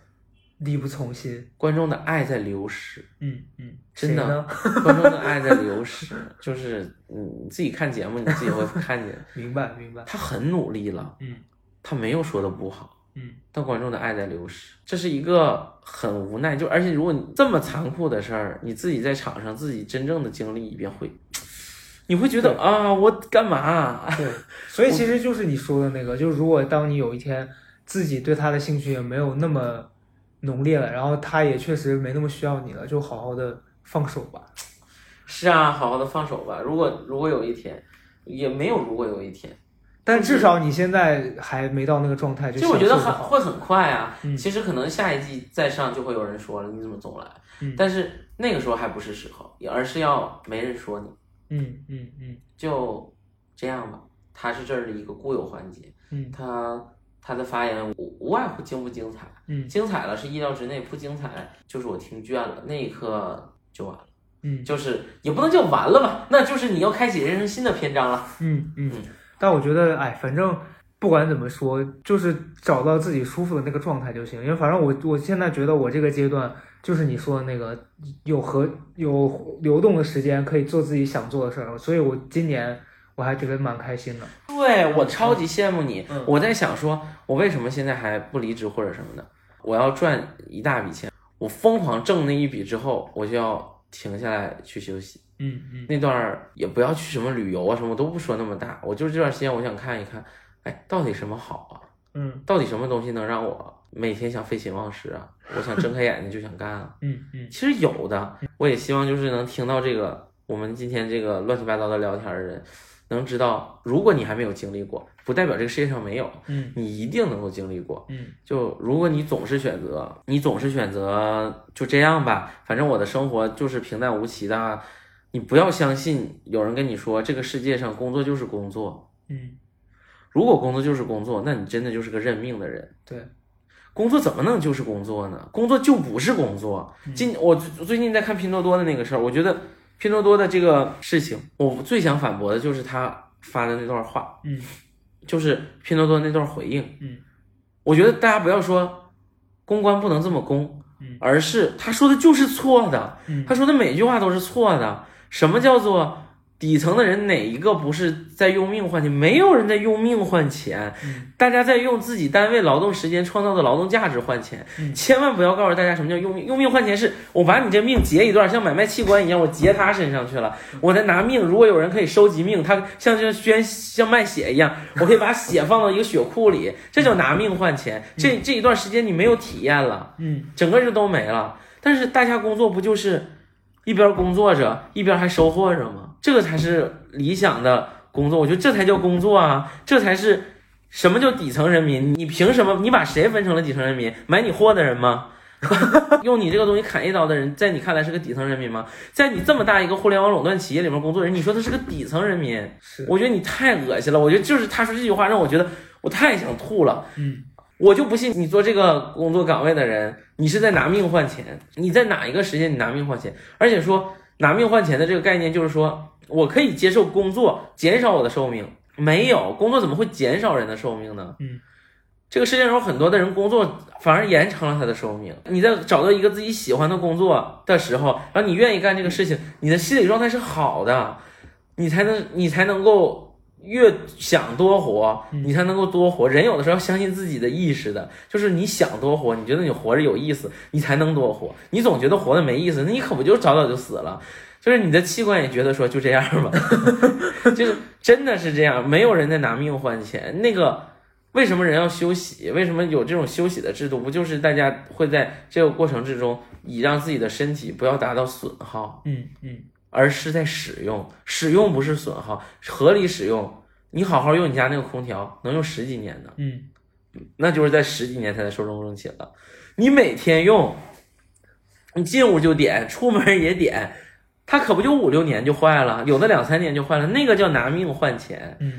力不从心。观众的爱在流失。嗯嗯，真的？观众的爱在流失，就是嗯你自己看节目，你自己会看见，明白明白。他很努力了，嗯他没有说的不好，嗯但观众的爱在流失，这是一个很无奈。就而且如果你这么残酷的事儿，你自己在场上自己真正的经历一遍会，你会觉得啊，我干嘛？对，所以其实就是你说的那个，就是如果当你有一天自己对他的兴趣也没有那么浓烈了，然后他也确实没那么需要你了，就好好的放手吧。是啊，好好的放手吧。如果如果有一天，也没有如果有一天，但至少你现在还没到那个状态，就其实我觉得。很会很快啊。嗯其实可能下一季再上就会有人说了，你怎么总来？嗯但是那个时候还不是时候，而是要没人说你，嗯嗯嗯就这样吧。他是这儿的一个固有环节，嗯他他的发言无无外乎精不精彩，嗯精彩了是意料之内，不精彩就是我听倦了，那一刻就完了，嗯就是也不能叫完了吧，那就是你要开启人生新的篇章了。嗯嗯嗯。但我觉得，哎，反正不管怎么说，就是找到自己舒服的那个状态就行。因为反正我我现在觉得我这个阶段，就是你说的那个有和有流动的时间，可以做自己想做的事儿，所以我今年我还觉得蛮开心的。对我超级羡慕你，嗯我在想说，我为什么现在还不离职或者什么的？我要赚一大笔钱，我疯狂挣那一笔之后，我就要停下来去休息。嗯嗯那段也不要去什么旅游啊，什么都不说那么大，我就是这段时间我想看一看，哎，到底什么好啊？嗯到底什么东西能让我每天想废寝忘食啊？我想睁开眼睛就想干啊。嗯嗯其实有的，我也希望就是能听到这个我们今天这个乱七八糟的聊天的人，能知道，如果你还没有经历过，不代表这个世界上没有，嗯你一定能够经历过。嗯就如果你总是选择，你总是选择就这样吧，反正我的生活就是平淡无奇的啊。你不要相信有人跟你说这个世界上工作就是工作，嗯，如果工作就是工作，那你真的就是个认命的人。对，工作怎么能就是工作呢？工作就不是工作。今我最最近在看拼多多的那个事儿，我觉得拼多多的这个事情，我最想反驳的就是他发的那段话，嗯，就是拼多多那段回应，嗯，我觉得大家不要说公关不能这么公，嗯而是他说的就是错的，嗯他说的每句话都是错的。什么叫做底层的人哪一个不是在用命换钱？没有人在用命换钱，嗯大家在用自己单位劳动时间创造的劳动价值换钱。嗯千万不要告诉大家什么叫用命，用命换钱是我把你这命截一段，像买卖器官一样，我截他身上去了，我再拿命。如果有人可以收集命，他像像捐像卖血一样，我可以把血放到一个血库里，这叫拿命换钱。这这一段时间你没有体验了。嗯整个就都没了。但是大家工作不就是一边工作着，一边还收获着吗？这个才是理想的工作，我觉得这才叫工作啊，这才是什么叫底层人民？你凭什么？你把谁分成了底层人民？买你货的人吗？用你这个东西砍一刀的人，在你看来是个底层人民吗？在你这么大一个互联网垄断企业里面工作人，你说他是个底层人民？是我觉得你太恶心了。我觉得就是他说这句话让我觉得我太想吐了。嗯我就不信你做这个工作岗位的人，你是在拿命换钱。你在哪一个时间你拿命换钱？而且说拿命换钱的这个概念，就是说我可以接受工作减少我的寿命，没有工作怎么会减少人的寿命呢？嗯，这个世界上有很多的人工作反而延长了他的寿命。你在找到一个自己喜欢的工作的时候，然后你愿意干这个事情，你的心理状态是好的，你才能你才能够越想多活，你才能够多活。人有的时候要相信自己的意识的，就是你想多活，你觉得你活着有意思，你才能多活。你总觉得活的没意思，那你可不就早早就死了？就是你的器官也觉得说就这样吧，就是真的是这样，没有人在拿命换钱。那个为什么人要休息？为什么有这种休息的制度？不就是大家会在这个过程之中，以让自己的身体不要达到损耗，嗯嗯而是在使用，使用不是损耗，合理使用。你好好用你家那个空调，能用十几年呢，嗯那就是在十几年才能寿终正寝了。你每天用，你进屋就点，出门也点，它可不就五六年就坏了，有的两三年就坏了，那个叫拿命换钱。嗯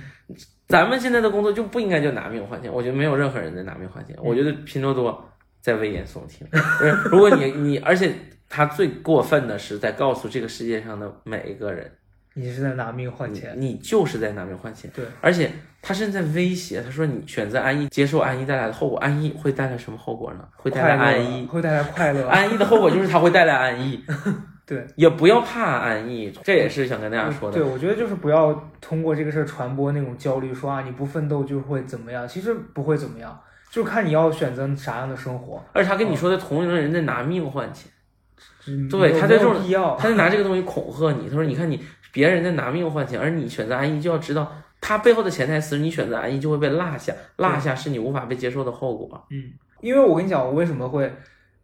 咱们现在的工作就不应该叫拿命换钱，我觉得没有任何人在拿命换钱，我觉得拼多多在危言耸听。就 是如果你你，而且他最过分的是在告诉这个世界上的每一个人，你是在拿命换钱。你就是在拿命换钱。对，而且他甚至在威胁，他说你选择安逸，接受安逸带来的后果，安逸会带来什么后果呢？会带来安逸，会带来快乐。安逸的后果就是他会带来安逸。对，也不要怕安逸，这也是想跟大家说的对，。我觉得就是不要通过这个事儿传播那种焦虑，说啊你不奋斗就会怎么样，其实不会怎么样，就看你要选择啥样的生活。而且他跟你说的同龄人在拿命换钱。嗯对他在这种。他就拿这个东西恐吓你，他说：“你看你别人在拿命换钱，而你选择安逸，就要知道他背后的潜台词，你选择安逸就会被落下，落下是你无法被接受的后果。嗯，因为我跟你讲，我为什么会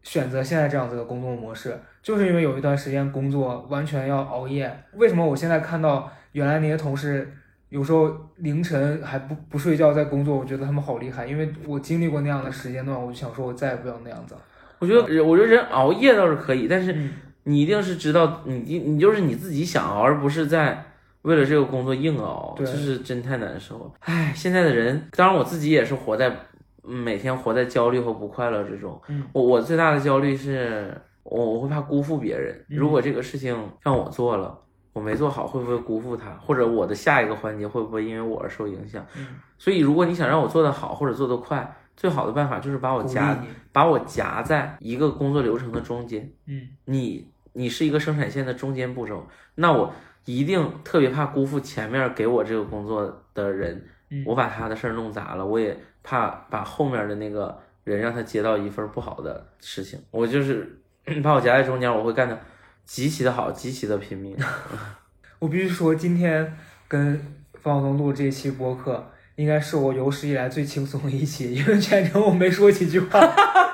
选择现在这样子的工作模式，就是因为有一段时间工作完全要熬夜。为什么我现在看到原来那些同事有时候凌晨还不不睡觉在工作，我觉得他们好厉害，因为我经历过那样的时间段，我就想说我再也不要那样子了。我觉得，我觉得人熬夜倒是可以，但是嗯你一定是知道，你你你就是你自己想熬，而不是在为了这个工作硬熬，对这是真太难受了。唉，现在的人，当然我自己也是活在嗯每天活在焦虑和不快乐之中。嗯，我我最大的焦虑是我我会怕辜负别人，嗯如果这个事情让我做了。我没做好，会不会辜负他？或者我的下一个环节会不会因为我而受影响？嗯所以，如果你想让我做得好或者做得快，最好的办法就是把我夹，把我夹在一个工作流程的中间。嗯你你是一个生产线的中间步骤，那我一定特别怕辜负前面给我这个工作的人，嗯我把他的事儿弄砸了，我也怕把后面的那个人让他接到一份不好的事情，我就是 把我夹在中间，我会干的极其的好，极其的拼命。我必须说，今天跟方晓东录这期播客，应该是我有史以来最轻松的一期，因为全程我没说几句话，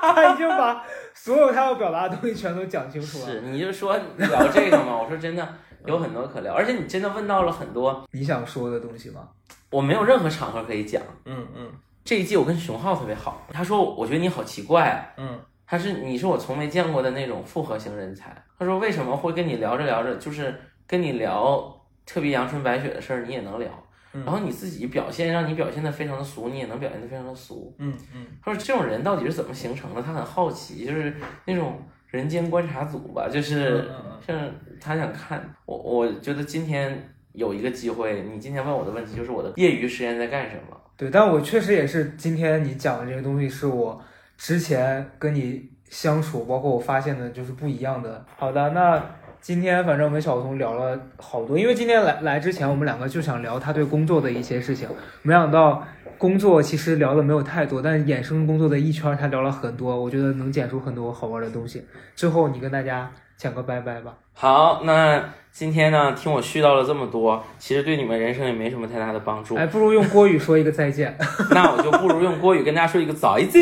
他已经把所有他要表达的东西全都讲清楚了。是，你就说聊这个嘛，我说真的有很多可聊，而且你真的问到了很多你想说的东西吗？我没有任何场合可以讲。嗯嗯这一季我跟熊浩特别好，他说我觉得你好奇怪啊。嗯他是你是我从没见过的那种复合型人才。他说为什么会跟你聊着聊着，就是跟你聊特别阳春白雪的事儿，你也能聊，嗯然后你自己表现让你表现的非常的俗，你也能表现的非常的俗。嗯嗯他说这种人到底是怎么形成的？他很好奇，就是那种人间观察组吧，就是像他想看我，我觉得今天有一个机会，你今天问我的问题就是我的业余时间在干什么。对，但我确实也是今天你讲的这个东西，是我之前跟你相处，包括我发现的，就是不一样的。好的，那今天反正我跟小童聊了好多，因为今天来来之前，我们两个就想聊他对工作的一些事情，没想到工作其实聊的没有太多，但是衍生工作的一圈儿他聊了很多，我觉得能剪出很多好玩的东西。最后你跟大家讲个拜拜吧。好，那今天呢，听我絮叨了这么多，其实对你们人生也没什么太大的帮助。哎，不如用国语说一个再见。那我就不如用国语跟大家说一个再见。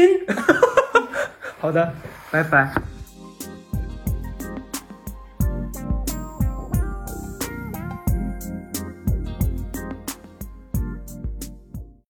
好的，拜拜。